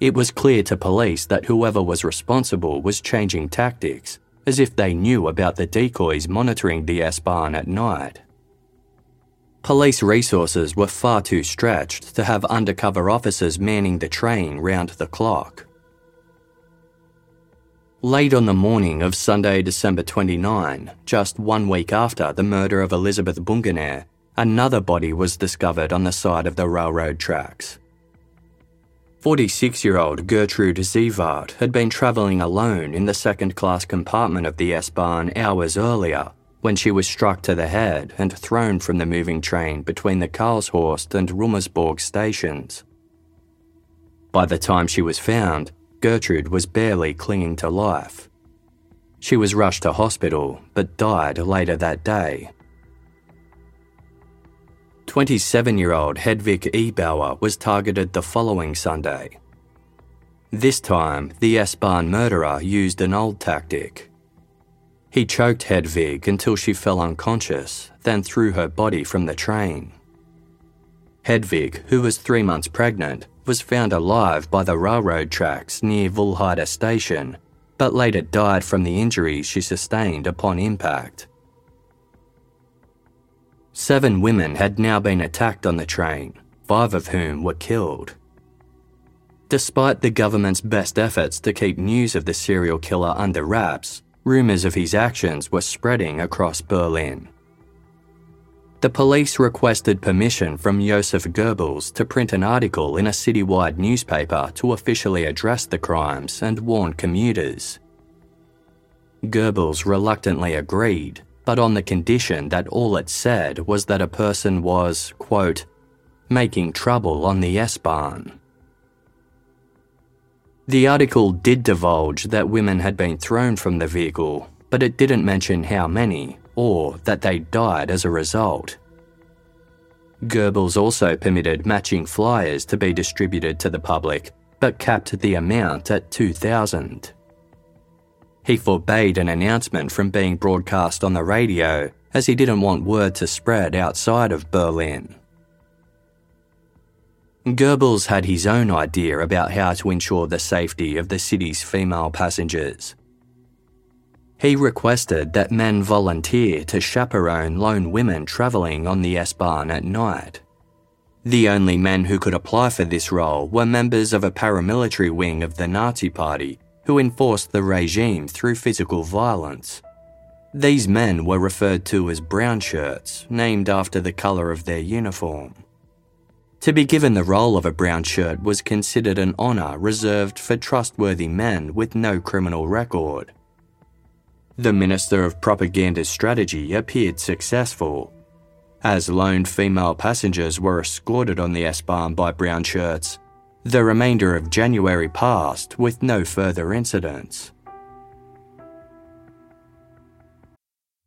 It was clear to police that whoever was responsible was changing tactics, as if they knew about the decoys monitoring the S Bahn at night. Police resources were far too stretched to have undercover officers manning the train round the clock. Late on the morning of Sunday, December 29, just one week after the murder of Elizabeth Bungener, another body was discovered on the side of the railroad tracks. 46 year old Gertrude Zivart had been travelling alone in the second class compartment of the S Bahn hours earlier when she was struck to the head and thrown from the moving train between the Karlshorst and Rummelsburg stations. By the time she was found, Gertrude was barely clinging to life. She was rushed to hospital but died later that day. 27 year old Hedwig Ebauer was targeted the following Sunday. This time, the S Bahn murderer used an old tactic he choked Hedwig until she fell unconscious, then threw her body from the train. Hedwig, who was three months pregnant, was found alive by the railroad tracks near Wuhlheide station, but later died from the injuries she sustained upon impact. Seven women had now been attacked on the train, five of whom were killed. Despite the government's best efforts to keep news of the serial killer under wraps, rumours of his actions were spreading across Berlin. The police requested permission from Josef Goebbels to print an article in a citywide newspaper to officially address the crimes and warn commuters. Goebbels reluctantly agreed, but on the condition that all it said was that a person was, quote, making trouble on the S Bahn. The article did divulge that women had been thrown from the vehicle, but it didn't mention how many or that they died as a result. Goebbels also permitted matching flyers to be distributed to the public, but capped the amount at 2,000. He forbade an announcement from being broadcast on the radio as he didn't want word to spread outside of Berlin. Goebbels had his own idea about how to ensure the safety of the city's female passengers. He requested that men volunteer to chaperone lone women travelling on the S-Bahn at night. The only men who could apply for this role were members of a paramilitary wing of the Nazi Party who enforced the regime through physical violence. These men were referred to as brown shirts, named after the colour of their uniform. To be given the role of a brown shirt was considered an honour reserved for trustworthy men with no criminal record. The Minister of Propaganda's strategy appeared successful. As lone female passengers were escorted on the S-Bahn by brown shirts, the remainder of January passed with no further incidents.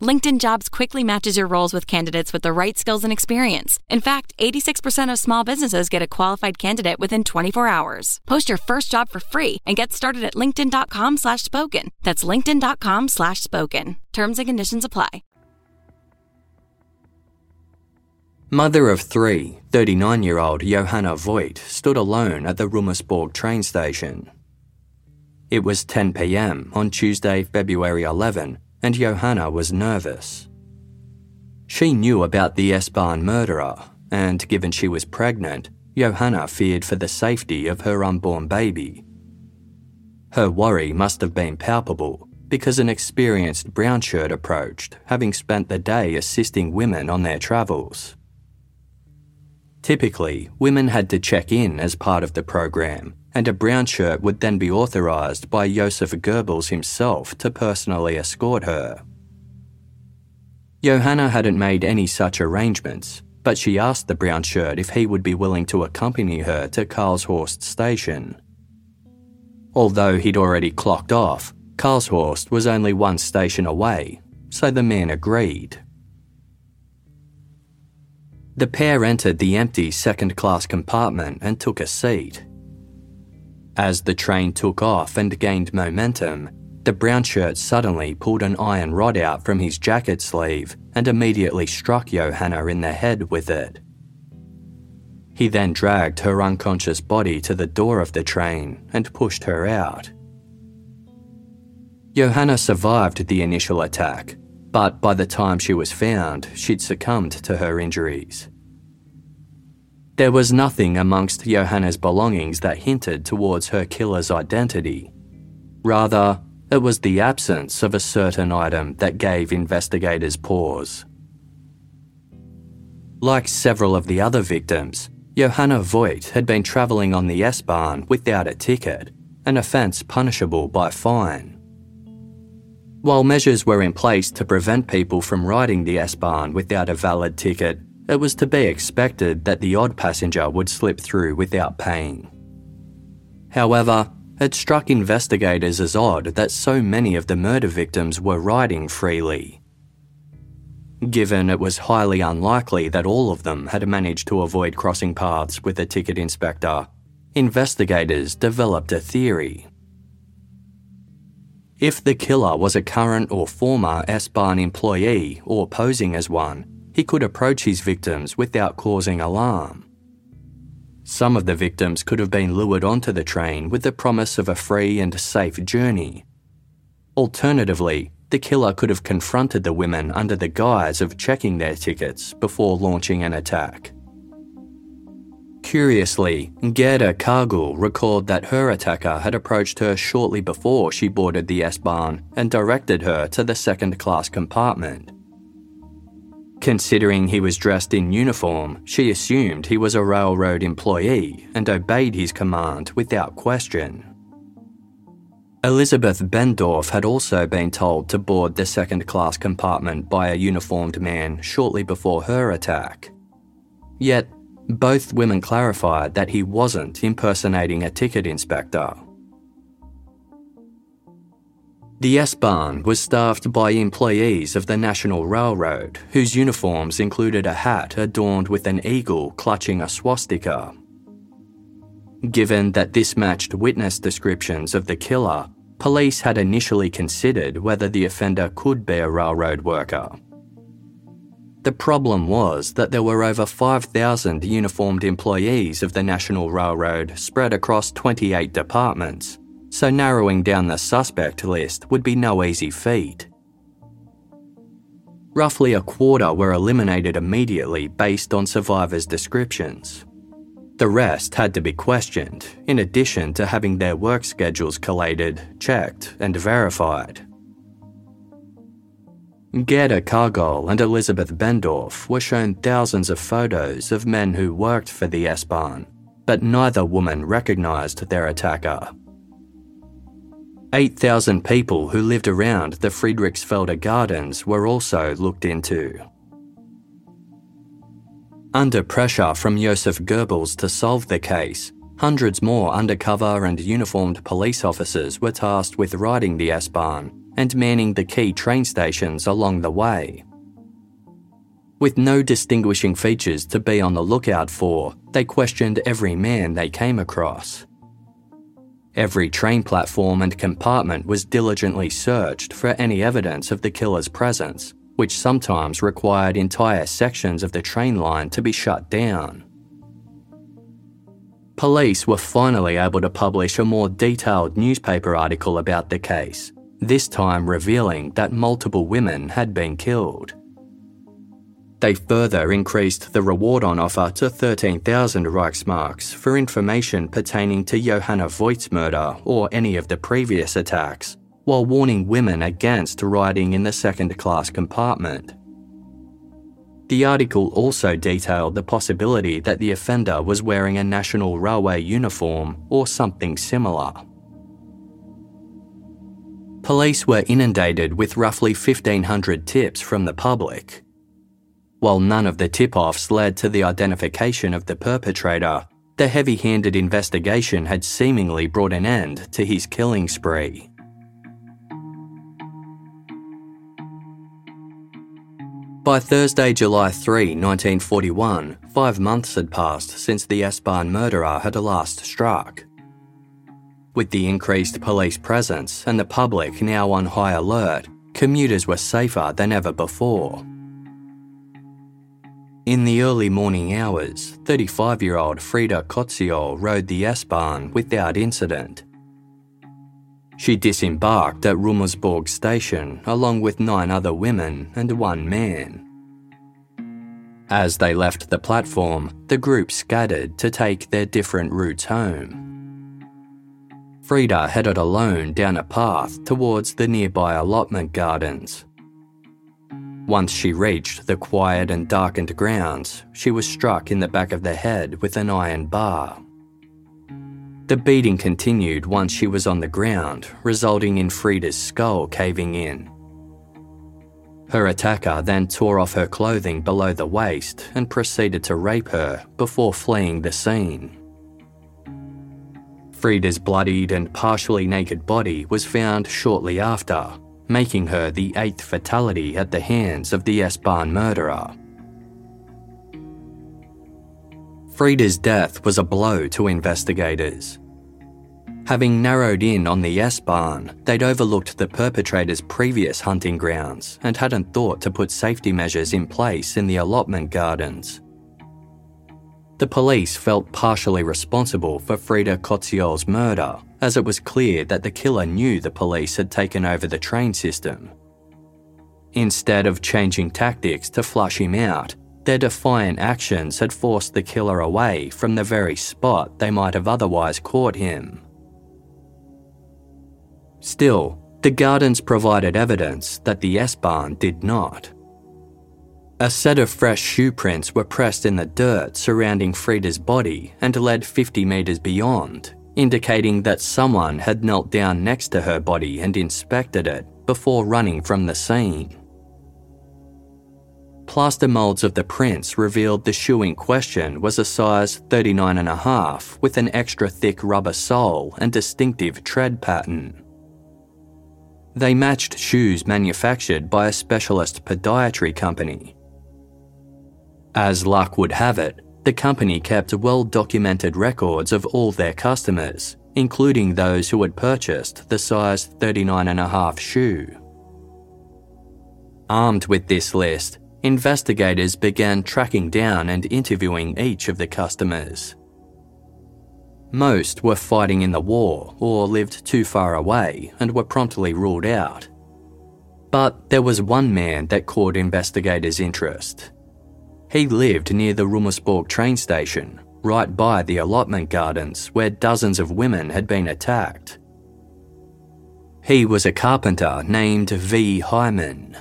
LinkedIn Jobs quickly matches your roles with candidates with the right skills and experience. In fact, 86% of small businesses get a qualified candidate within 24 hours. Post your first job for free and get started at linkedin.com slash spoken. That's linkedin.com slash spoken. Terms and conditions apply. Mother of three, 39 year old Johanna Voigt stood alone at the Rummelsburg train station. It was 10 pm on Tuesday, February 11, and Johanna was nervous. She knew about the S Bahn murderer, and given she was pregnant, Johanna feared for the safety of her unborn baby. Her worry must have been palpable because an experienced brown shirt approached, having spent the day assisting women on their travels. Typically, women had to check in as part of the program, and a brown shirt would then be authorised by Joseph Goebbels himself to personally escort her. Johanna hadn't made any such arrangements, but she asked the brown shirt if he would be willing to accompany her to Karlshorst station. Although he'd already clocked off, Karlshorst was only one station away, so the man agreed. The pair entered the empty second class compartment and took a seat. As the train took off and gained momentum, the brown shirt suddenly pulled an iron rod out from his jacket sleeve and immediately struck Johanna in the head with it. He then dragged her unconscious body to the door of the train and pushed her out. Johanna survived the initial attack, but by the time she was found, she'd succumbed to her injuries. There was nothing amongst Johanna's belongings that hinted towards her killer's identity. Rather, it was the absence of a certain item that gave investigators pause. Like several of the other victims, Johanna Voigt had been travelling on the S-Bahn without a ticket, an offence punishable by fine. While measures were in place to prevent people from riding the S-Bahn without a valid ticket, it was to be expected that the odd passenger would slip through without paying. However, it struck investigators as odd that so many of the murder victims were riding freely. Given it was highly unlikely that all of them had managed to avoid crossing paths with a ticket inspector, investigators developed a theory If the killer was a current or former S-Bahn employee or posing as one, he could approach his victims without causing alarm. Some of the victims could have been lured onto the train with the promise of a free and safe journey. Alternatively, the killer could have confronted the women under the guise of checking their tickets before launching an attack. Curiously, Gerda Kargl recalled that her attacker had approached her shortly before she boarded the S-Bahn and directed her to the second class compartment. Considering he was dressed in uniform, she assumed he was a railroad employee and obeyed his command without question. Elizabeth Bendorf had also been told to board the second class compartment by a uniformed man shortly before her attack. Yet, both women clarified that he wasn't impersonating a ticket inspector. The S-Bahn was staffed by employees of the National Railroad, whose uniforms included a hat adorned with an eagle clutching a swastika. Given that this matched witness descriptions of the killer, police had initially considered whether the offender could be a railroad worker. The problem was that there were over 5,000 uniformed employees of the National Railroad spread across 28 departments, so narrowing down the suspect list would be no easy feat. Roughly a quarter were eliminated immediately based on survivors' descriptions. The rest had to be questioned, in addition to having their work schedules collated, checked, and verified. Gerda Kargl and Elizabeth Bendorf were shown thousands of photos of men who worked for the S-Bahn, but neither woman recognised their attacker. 8,000 people who lived around the Friedrichsfelder Gardens were also looked into. Under pressure from Josef Goebbels to solve the case, hundreds more undercover and uniformed police officers were tasked with riding the S-Bahn and manning the key train stations along the way. With no distinguishing features to be on the lookout for, they questioned every man they came across. Every train platform and compartment was diligently searched for any evidence of the killer's presence, which sometimes required entire sections of the train line to be shut down. Police were finally able to publish a more detailed newspaper article about the case, this time revealing that multiple women had been killed. They further increased the reward on offer to 13,000 Reichsmarks for information pertaining to Johanna Voigt's murder or any of the previous attacks, while warning women against riding in the second class compartment. The article also detailed the possibility that the offender was wearing a National Railway uniform or something similar. Police were inundated with roughly 1,500 tips from the public. While none of the tip offs led to the identification of the perpetrator, the heavy handed investigation had seemingly brought an end to his killing spree. By Thursday, July 3, 1941, five months had passed since the S-Bahn murderer had last struck. With the increased police presence and the public now on high alert, commuters were safer than ever before. In the early morning hours, 35 year old Frida Koziol rode the S-Bahn without incident. She disembarked at Rummelsburg station along with nine other women and one man. As they left the platform, the group scattered to take their different routes home. Frida headed alone down a path towards the nearby allotment gardens. Once she reached the quiet and darkened grounds, she was struck in the back of the head with an iron bar. The beating continued once she was on the ground, resulting in Frida's skull caving in. Her attacker then tore off her clothing below the waist and proceeded to rape her before fleeing the scene. Frida's bloodied and partially naked body was found shortly after, making her the eighth fatality at the hands of the S-Bahn murderer. Frida's death was a blow to investigators. Having narrowed in on the S-Bahn, they'd overlooked the perpetrator's previous hunting grounds and hadn't thought to put safety measures in place in the allotment gardens. The police felt partially responsible for Frida Koziol's murder, as it was clear that the killer knew the police had taken over the train system. Instead of changing tactics to flush him out, their defiant actions had forced the killer away from the very spot they might have otherwise caught him. Still, the gardens provided evidence that the S-Bahn did not. A set of fresh shoe prints were pressed in the dirt surrounding Frida's body and led 50 metres beyond, indicating that someone had knelt down next to her body and inspected it before running from the scene. Plaster moulds of the prints revealed the shoe in question was a size 39.5 with an extra thick rubber sole and distinctive tread pattern. They matched shoes manufactured by a specialist podiatry company. As luck would have it, the company kept well documented records of all their customers, including those who had purchased the size 39.5 shoe. Armed with this list, investigators began tracking down and interviewing each of the customers. Most were fighting in the war or lived too far away and were promptly ruled out. But there was one man that caught investigators' interest. He lived near the Rummelsburg train station, right by the allotment gardens where dozens of women had been attacked. He was a carpenter named V. Hyman.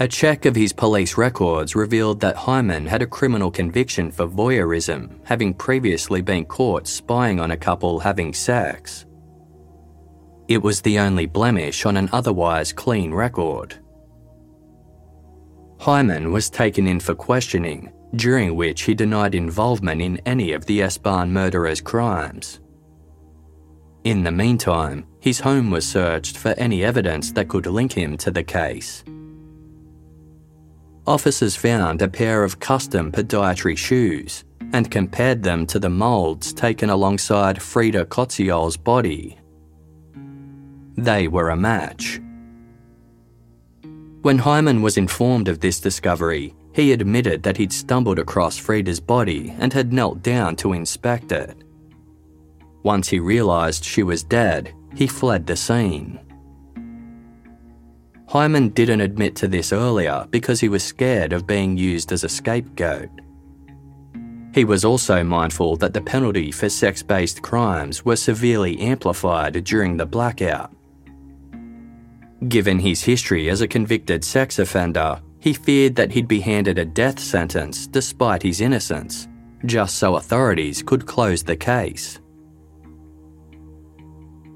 A check of his police records revealed that Hyman had a criminal conviction for voyeurism, having previously been caught spying on a couple having sex. It was the only blemish on an otherwise clean record. Hyman was taken in for questioning, during which he denied involvement in any of the S-Bahn murderer's crimes. In the meantime, his home was searched for any evidence that could link him to the case officers found a pair of custom podiatry shoes and compared them to the moulds taken alongside Frida Koziol's body. They were a match. When Hyman was informed of this discovery, he admitted that he'd stumbled across Frida's body and had knelt down to inspect it. Once he realised she was dead, he fled the scene. Hyman didn't admit to this earlier because he was scared of being used as a scapegoat. He was also mindful that the penalty for sex based crimes were severely amplified during the blackout. Given his history as a convicted sex offender, he feared that he'd be handed a death sentence despite his innocence, just so authorities could close the case.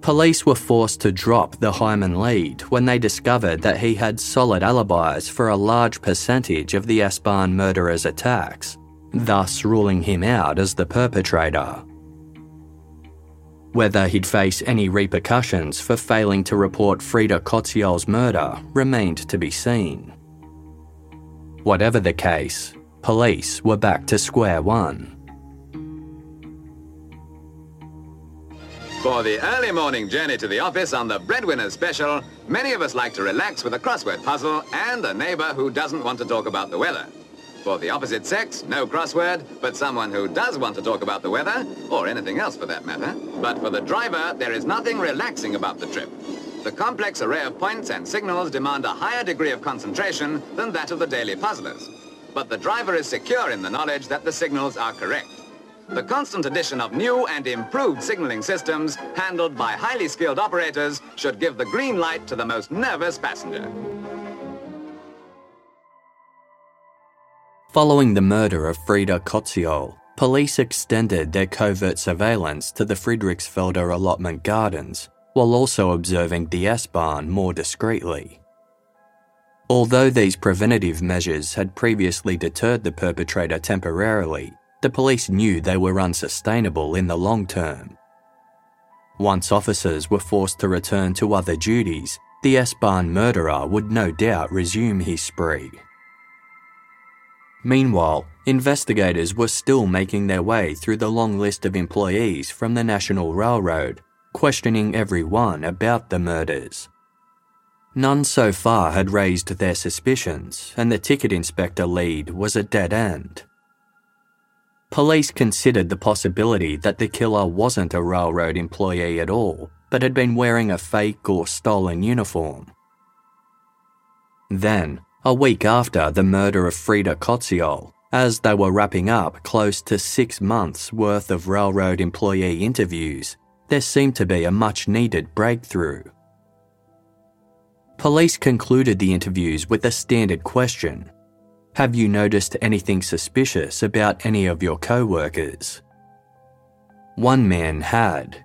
Police were forced to drop the Hyman lead when they discovered that he had solid alibis for a large percentage of the barn murderer's attacks, thus ruling him out as the perpetrator. Whether he'd face any repercussions for failing to report Frida Koziol's murder remained to be seen. Whatever the case, police were back to square one. For the early morning journey to the office on the Breadwinners Special, many of us like to relax with a crossword puzzle and a neighbor who doesn't want to talk about the weather. For the opposite sex, no crossword, but someone who does want to talk about the weather, or anything else for that matter. But for the driver, there is nothing relaxing about the trip. The complex array of points and signals demand a higher degree of concentration than that of the daily puzzlers. But the driver is secure in the knowledge that the signals are correct. The constant addition of new and improved signaling systems handled by highly skilled operators should give the green light to the most nervous passenger. Following the murder of Frida Koziol, police extended their covert surveillance to the Friedrichsfelder allotment gardens, while also observing the S more discreetly. Although these preventative measures had previously deterred the perpetrator temporarily, the police knew they were unsustainable in the long term. Once officers were forced to return to other duties, the S-Bahn murderer would no doubt resume his spree. Meanwhile, investigators were still making their way through the long list of employees from the National Railroad, questioning everyone about the murders. None so far had raised their suspicions, and the ticket inspector lead was a dead end. Police considered the possibility that the killer wasn't a railroad employee at all, but had been wearing a fake or stolen uniform. Then, a week after the murder of Frida Koziol, as they were wrapping up close to six months' worth of railroad employee interviews, there seemed to be a much needed breakthrough. Police concluded the interviews with a standard question Have you noticed anything suspicious about any of your co workers? One man had.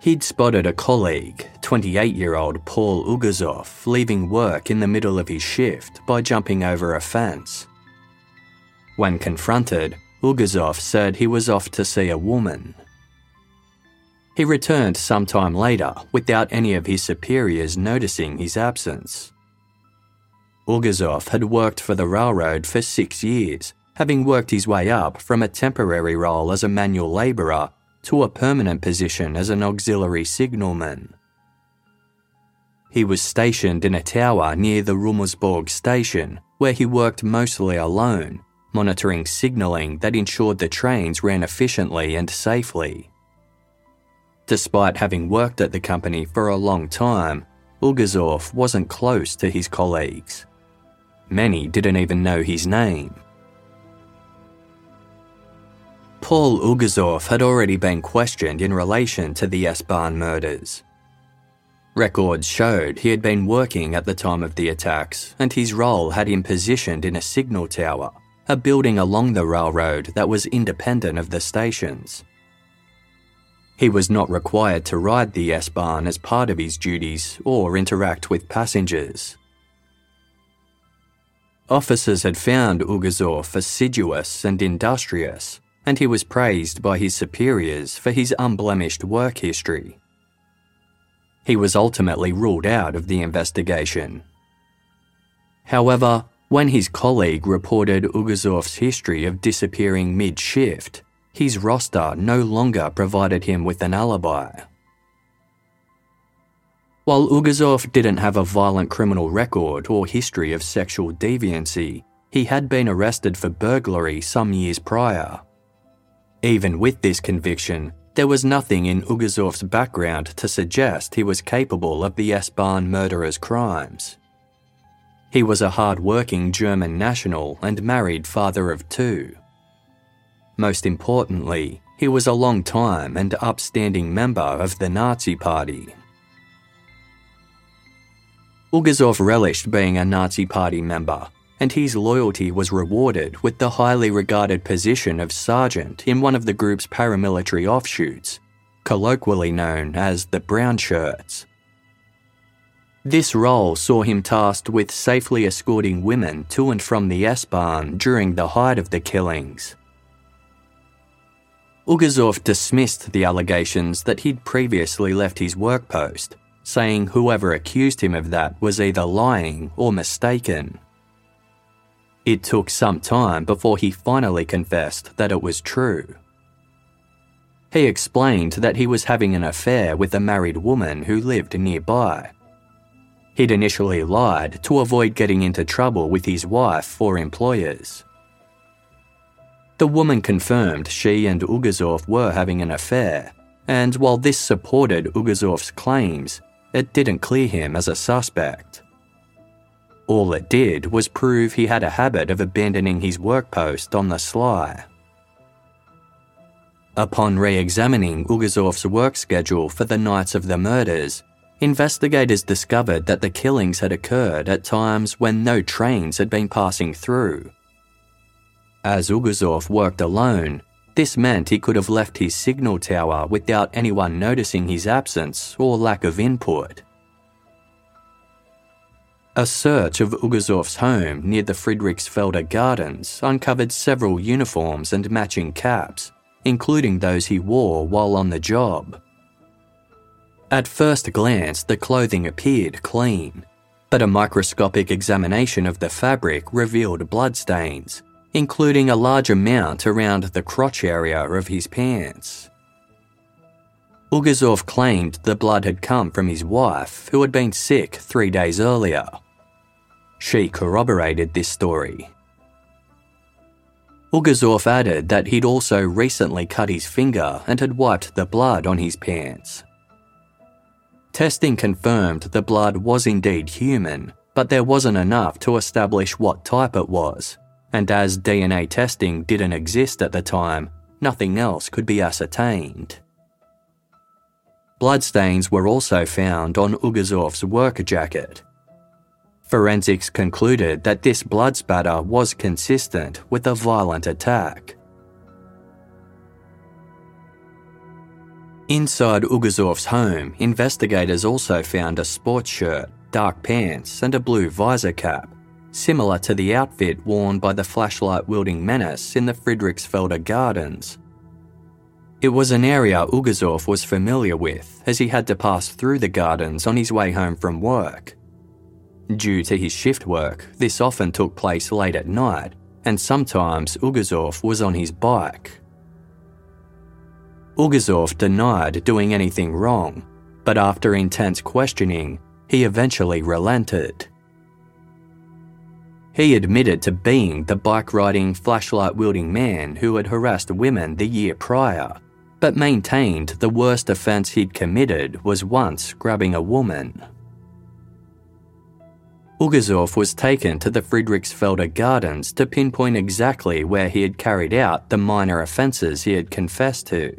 He'd spotted a colleague, 28 year old Paul Ogorzow, leaving work in the middle of his shift by jumping over a fence. When confronted, Ogorzow said he was off to see a woman. He returned sometime later without any of his superiors noticing his absence. Ogorzow had worked for the railroad for six years, having worked his way up from a temporary role as a manual labourer to a permanent position as an auxiliary signalman. He was stationed in a tower near the Rummelsburg station, where he worked mostly alone, monitoring signalling that ensured the trains ran efficiently and safely. Despite having worked at the company for a long time, Ogorzow wasn't close to his colleagues. Many didn't even know his name. Paul Ogorzow had already been questioned in relation to the S-Bahn murders. Records showed he had been working at the time of the attacks, and his role had him positioned in a signal tower, a building along the railroad that was independent of the stations. He was not required to ride the S-Bahn as part of his duties or interact with passengers. Officers had found Ogorzow assiduous and industrious, and he was praised by his superiors for his unblemished work history. He was ultimately ruled out of the investigation. However, when his colleague reported Ogorzow's history of disappearing mid shift, his roster no longer provided him with an alibi. While Ogorzow didn't have a violent criminal record or history of sexual deviancy, he had been arrested for burglary some years prior. Even with this conviction, there was nothing in Ogorzow's background to suggest he was capable of the S-Bahn murderer's crimes. He was a hard-working German national and married father of two. Most importantly, he was a long-time and upstanding member of the Nazi Party. Ogorzow relished being a Nazi Party member and his loyalty was rewarded with the highly regarded position of sergeant in one of the group's paramilitary offshoots, colloquially known as the Brown Shirts. This role saw him tasked with safely escorting women to and from the S-Bahn during the height of the killings. Ogorzow dismissed the allegations that he'd previously left his work post, saying whoever accused him of that was either lying or mistaken. It took some time before he finally confessed that it was true. He explained that he was having an affair with a married woman who lived nearby. He'd initially lied to avoid getting into trouble with his wife or employers. The woman confirmed she and Ogorzow were having an affair, and while this supported Ogorzow's claims, it didn't clear him as a suspect. All it did was prove he had a habit of abandoning his work post on the sly. Upon re examining Ogorzow's work schedule for the nights of the murders, investigators discovered that the killings had occurred at times when no trains had been passing through. As Ogorzow worked alone, this meant he could have left his signal tower without anyone noticing his absence or lack of input. A search of Ogorzow's home near the Friedrichsfelder Gardens uncovered several uniforms and matching caps, including those he wore while on the job. At first glance, the clothing appeared clean. but a microscopic examination of the fabric revealed bloodstains, including a large amount around the crotch area of his pants. Ogorzow claimed the blood had come from his wife, who had been sick three days earlier. She corroborated this story. Ogorzow added that he'd also recently cut his finger and had wiped the blood on his pants. Testing confirmed the blood was indeed human, but there wasn't enough to establish what type it was, and as DNA testing didn't exist at the time, nothing else could be ascertained. Bloodstains were also found on Ogorzow's work jacket. Forensics concluded that this blood spatter was consistent with a violent attack. Inside Ogorzow's home, investigators also found a sports shirt, dark pants, and a blue visor cap, similar to the outfit worn by the flashlight wielding menace in the Friedrichsfelder Gardens. It was an area Ogorzow was familiar with as he had to pass through the gardens on his way home from work. Due to his shift work, this often took place late at night, and sometimes Ogorzow was on his bike. Ogorzow denied doing anything wrong, but after intense questioning, he eventually relented. He admitted to being the bike riding, flashlight wielding man who had harassed women the year prior but maintained the worst offence he'd committed was once grabbing a woman. Ogorzow was taken to the Friedrichsfelder Gardens to pinpoint exactly where he had carried out the minor offences he had confessed to.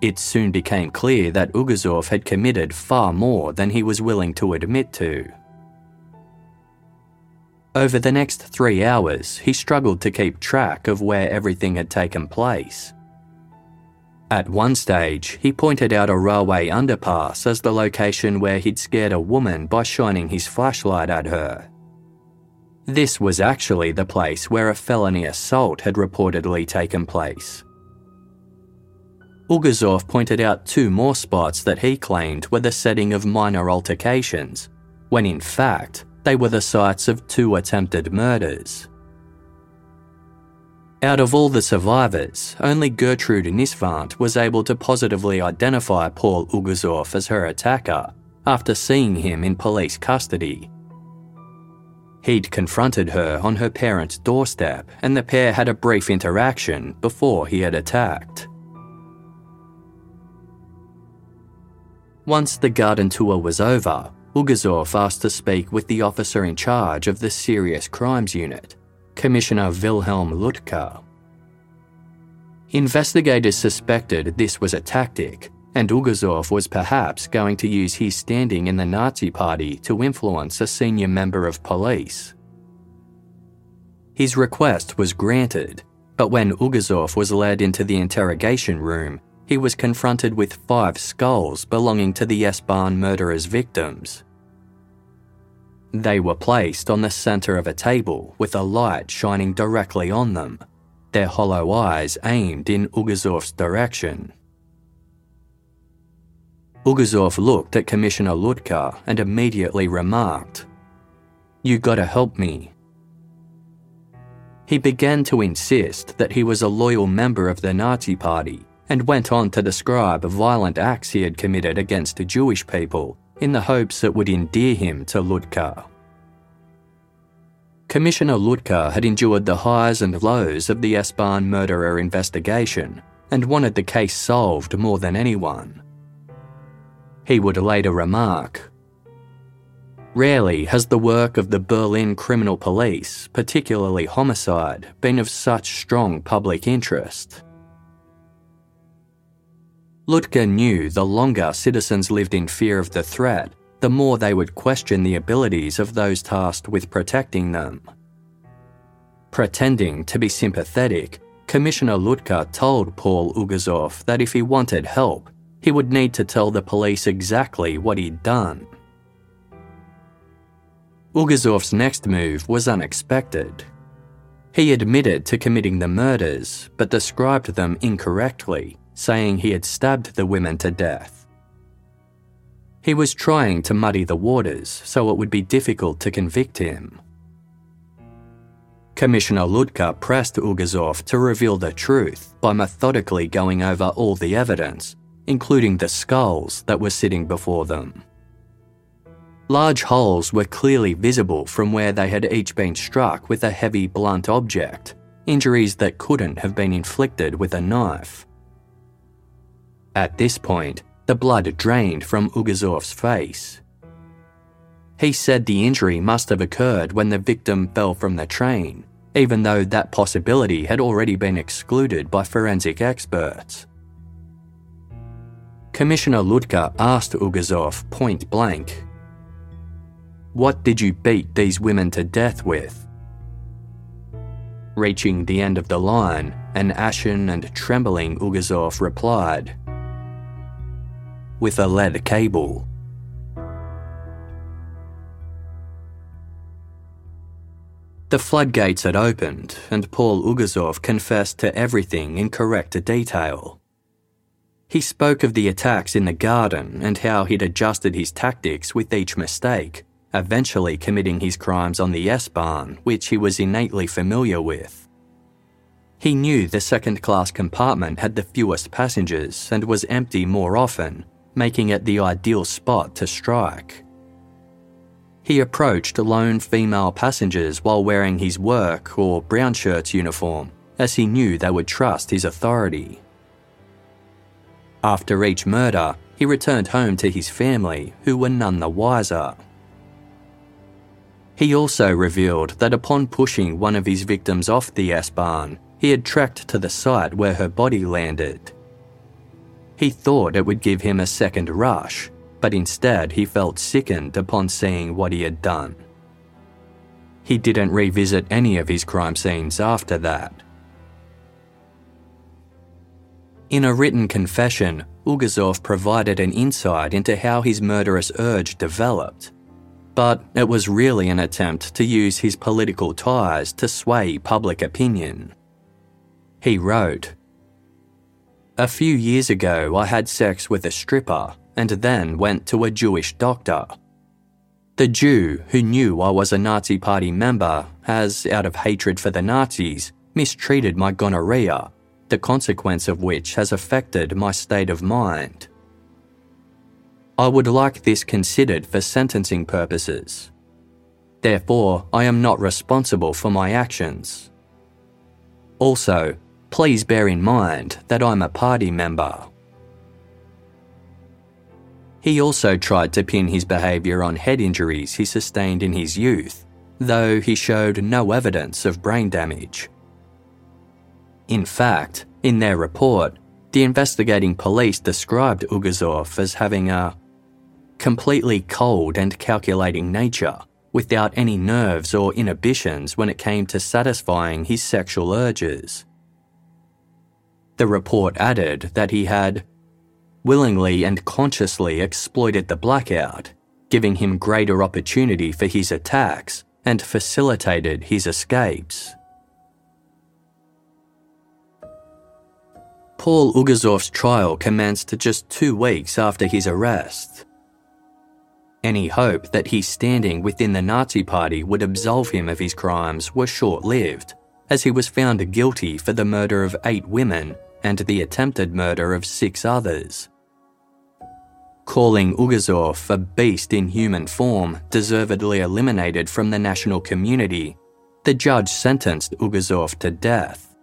It soon became clear that Ogorzow had committed far more than he was willing to admit to. Over the next three hours, he struggled to keep track of where everything had taken place. At one stage, he pointed out a railway underpass as the location where he'd scared a woman by shining his flashlight at her. This was actually the place where a felony assault had reportedly taken place. Ogorzow pointed out two more spots that he claimed were the setting of minor altercations, when in fact, they were the sites of two attempted murders. Out of all the survivors, only Gertrude Nisvant was able to positively identify Paul Ogorzow as her attacker after seeing him in police custody. He'd confronted her on her parents' doorstep, and the pair had a brief interaction before he had attacked. Once the garden tour was over, Ogorzow asked to speak with the officer in charge of the Serious Crimes Unit, Commissioner Wilhelm Lutka. Investigators suspected this was a tactic, and Ogorzow was perhaps going to use his standing in the Nazi Party to influence a senior member of police. His request was granted, but when Ogorzow was led into the interrogation room, he was confronted with five skulls belonging to the S-Bahn murderer's victims. They were placed on the centre of a table with a light shining directly on them, their hollow eyes aimed in Ogorzow's direction. Ogorzow looked at Commissioner Lutka and immediately remarked, You gotta help me. He began to insist that he was a loyal member of the Nazi Party and went on to describe violent acts he had committed against the Jewish people in the hopes it would endear him to Lutka. Commissioner Lutka had endured the highs and lows of the S-Bahn murderer investigation and wanted the case solved more than anyone. He would later remark Rarely has the work of the Berlin criminal police, particularly homicide, been of such strong public interest. Lutka knew the longer citizens lived in fear of the threat, the more they would question the abilities of those tasked with protecting them. Pretending to be sympathetic, Commissioner Lutka told Paul Ogorzow that if he wanted help, he would need to tell the police exactly what he'd done. Ogorzow's next move was unexpected. He admitted to committing the murders, but described them incorrectly saying he had stabbed the women to death. He was trying to muddy the waters so it would be difficult to convict him. Commissioner Ludka pressed Ogorzow to reveal the truth by methodically going over all the evidence, including the skulls that were sitting before them. Large holes were clearly visible from where they had each been struck with a heavy blunt object, injuries that couldn't have been inflicted with a knife. At this point, the blood drained from Ogorzow's face. He said the injury must have occurred when the victim fell from the train, even though that possibility had already been excluded by forensic experts. Commissioner Ludka asked Ogorzow point blank, What did you beat these women to death with? Reaching the end of the line, an ashen and trembling Ogorzow replied, with a lead cable. The floodgates had opened, and Paul Ogorzow confessed to everything in correct detail. He spoke of the attacks in the garden and how he'd adjusted his tactics with each mistake, eventually committing his crimes on the S-Bahn, which he was innately familiar with. He knew the second class compartment had the fewest passengers and was empty more often, making it the ideal spot to strike. He approached lone female passengers while wearing his work or brown shirts uniform, as he knew they would trust his authority. After each murder, he returned home to his family, who were none the wiser. He also revealed that upon pushing one of his victims off the S-Bahn, he had trekked to the site where her body landed. He thought it would give him a second rush, but instead he felt sickened upon seeing what he had done. He didn't revisit any of his crime scenes after that. In a written confession, Ogorzow provided an insight into how his murderous urge developed, but it was really an attempt to use his political ties to sway public opinion. He wrote, a few years ago, I had sex with a stripper and then went to a Jewish doctor. The Jew, who knew I was a Nazi Party member, has, out of hatred for the Nazis, mistreated my gonorrhea, the consequence of which has affected my state of mind. I would like this considered for sentencing purposes. Therefore, I am not responsible for my actions. Also, Please bear in mind that I'm a party member. He also tried to pin his behaviour on head injuries he sustained in his youth, though he showed no evidence of brain damage. In fact, in their report, the investigating police described Ogorzow as having a completely cold and calculating nature, without any nerves or inhibitions when it came to satisfying his sexual urges. The report added that he had willingly and consciously exploited the blackout, giving him greater opportunity for his attacks and facilitated his escapes. Paul Ogorzow's trial commenced just two weeks after his arrest. Any hope that his standing within the Nazi Party would absolve him of his crimes was short lived, as he was found guilty for the murder of eight women and the attempted murder of six others. Calling Ogorzow a beast in human form, deservedly eliminated from the national community, the judge sentenced Ogorzow to death.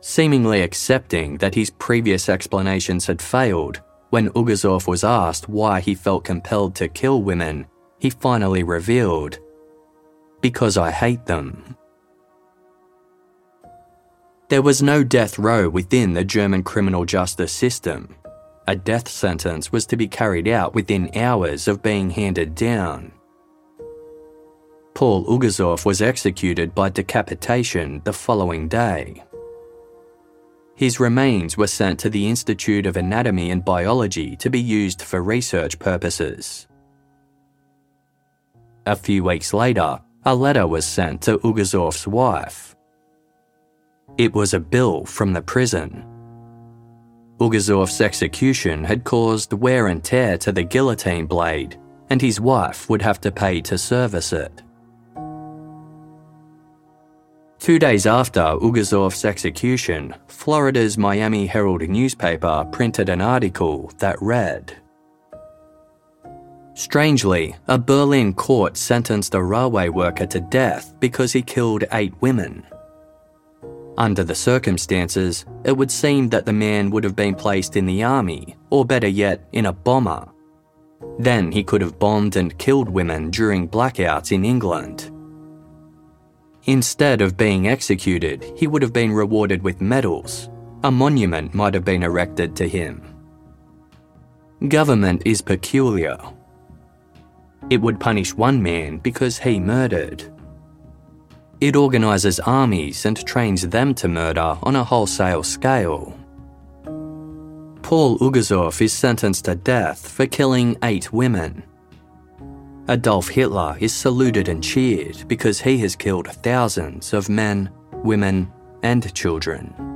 Seemingly accepting that his previous explanations had failed, when Ogorzow was asked why he felt compelled to kill women, he finally revealed, Because I hate them. There was no death row within the German criminal justice system. A death sentence was to be carried out within hours of being handed down. Paul Ogorzow was executed by decapitation the following day. His remains were sent to the Institute of Anatomy and Biology to be used for research purposes. A few weeks later, a letter was sent to Ogorzow's wife. It was a bill from the prison. Ogorzow's execution had caused wear and tear to the guillotine blade, and his wife would have to pay to service it. Two days after Ogorzow's execution, Florida's Miami Herald newspaper printed an article that read Strangely, a Berlin court sentenced a railway worker to death because he killed eight women. Under the circumstances, it would seem that the man would have been placed in the army, or better yet, in a bomber. Then he could have bombed and killed women during blackouts in England. Instead of being executed, he would have been rewarded with medals. A monument might have been erected to him. Government is peculiar. It would punish one man because he murdered. It organises armies and trains them to murder on a wholesale scale. Paul Ogorzow is sentenced to death for killing eight women. Adolf Hitler is saluted and cheered because he has killed thousands of men, women, and children.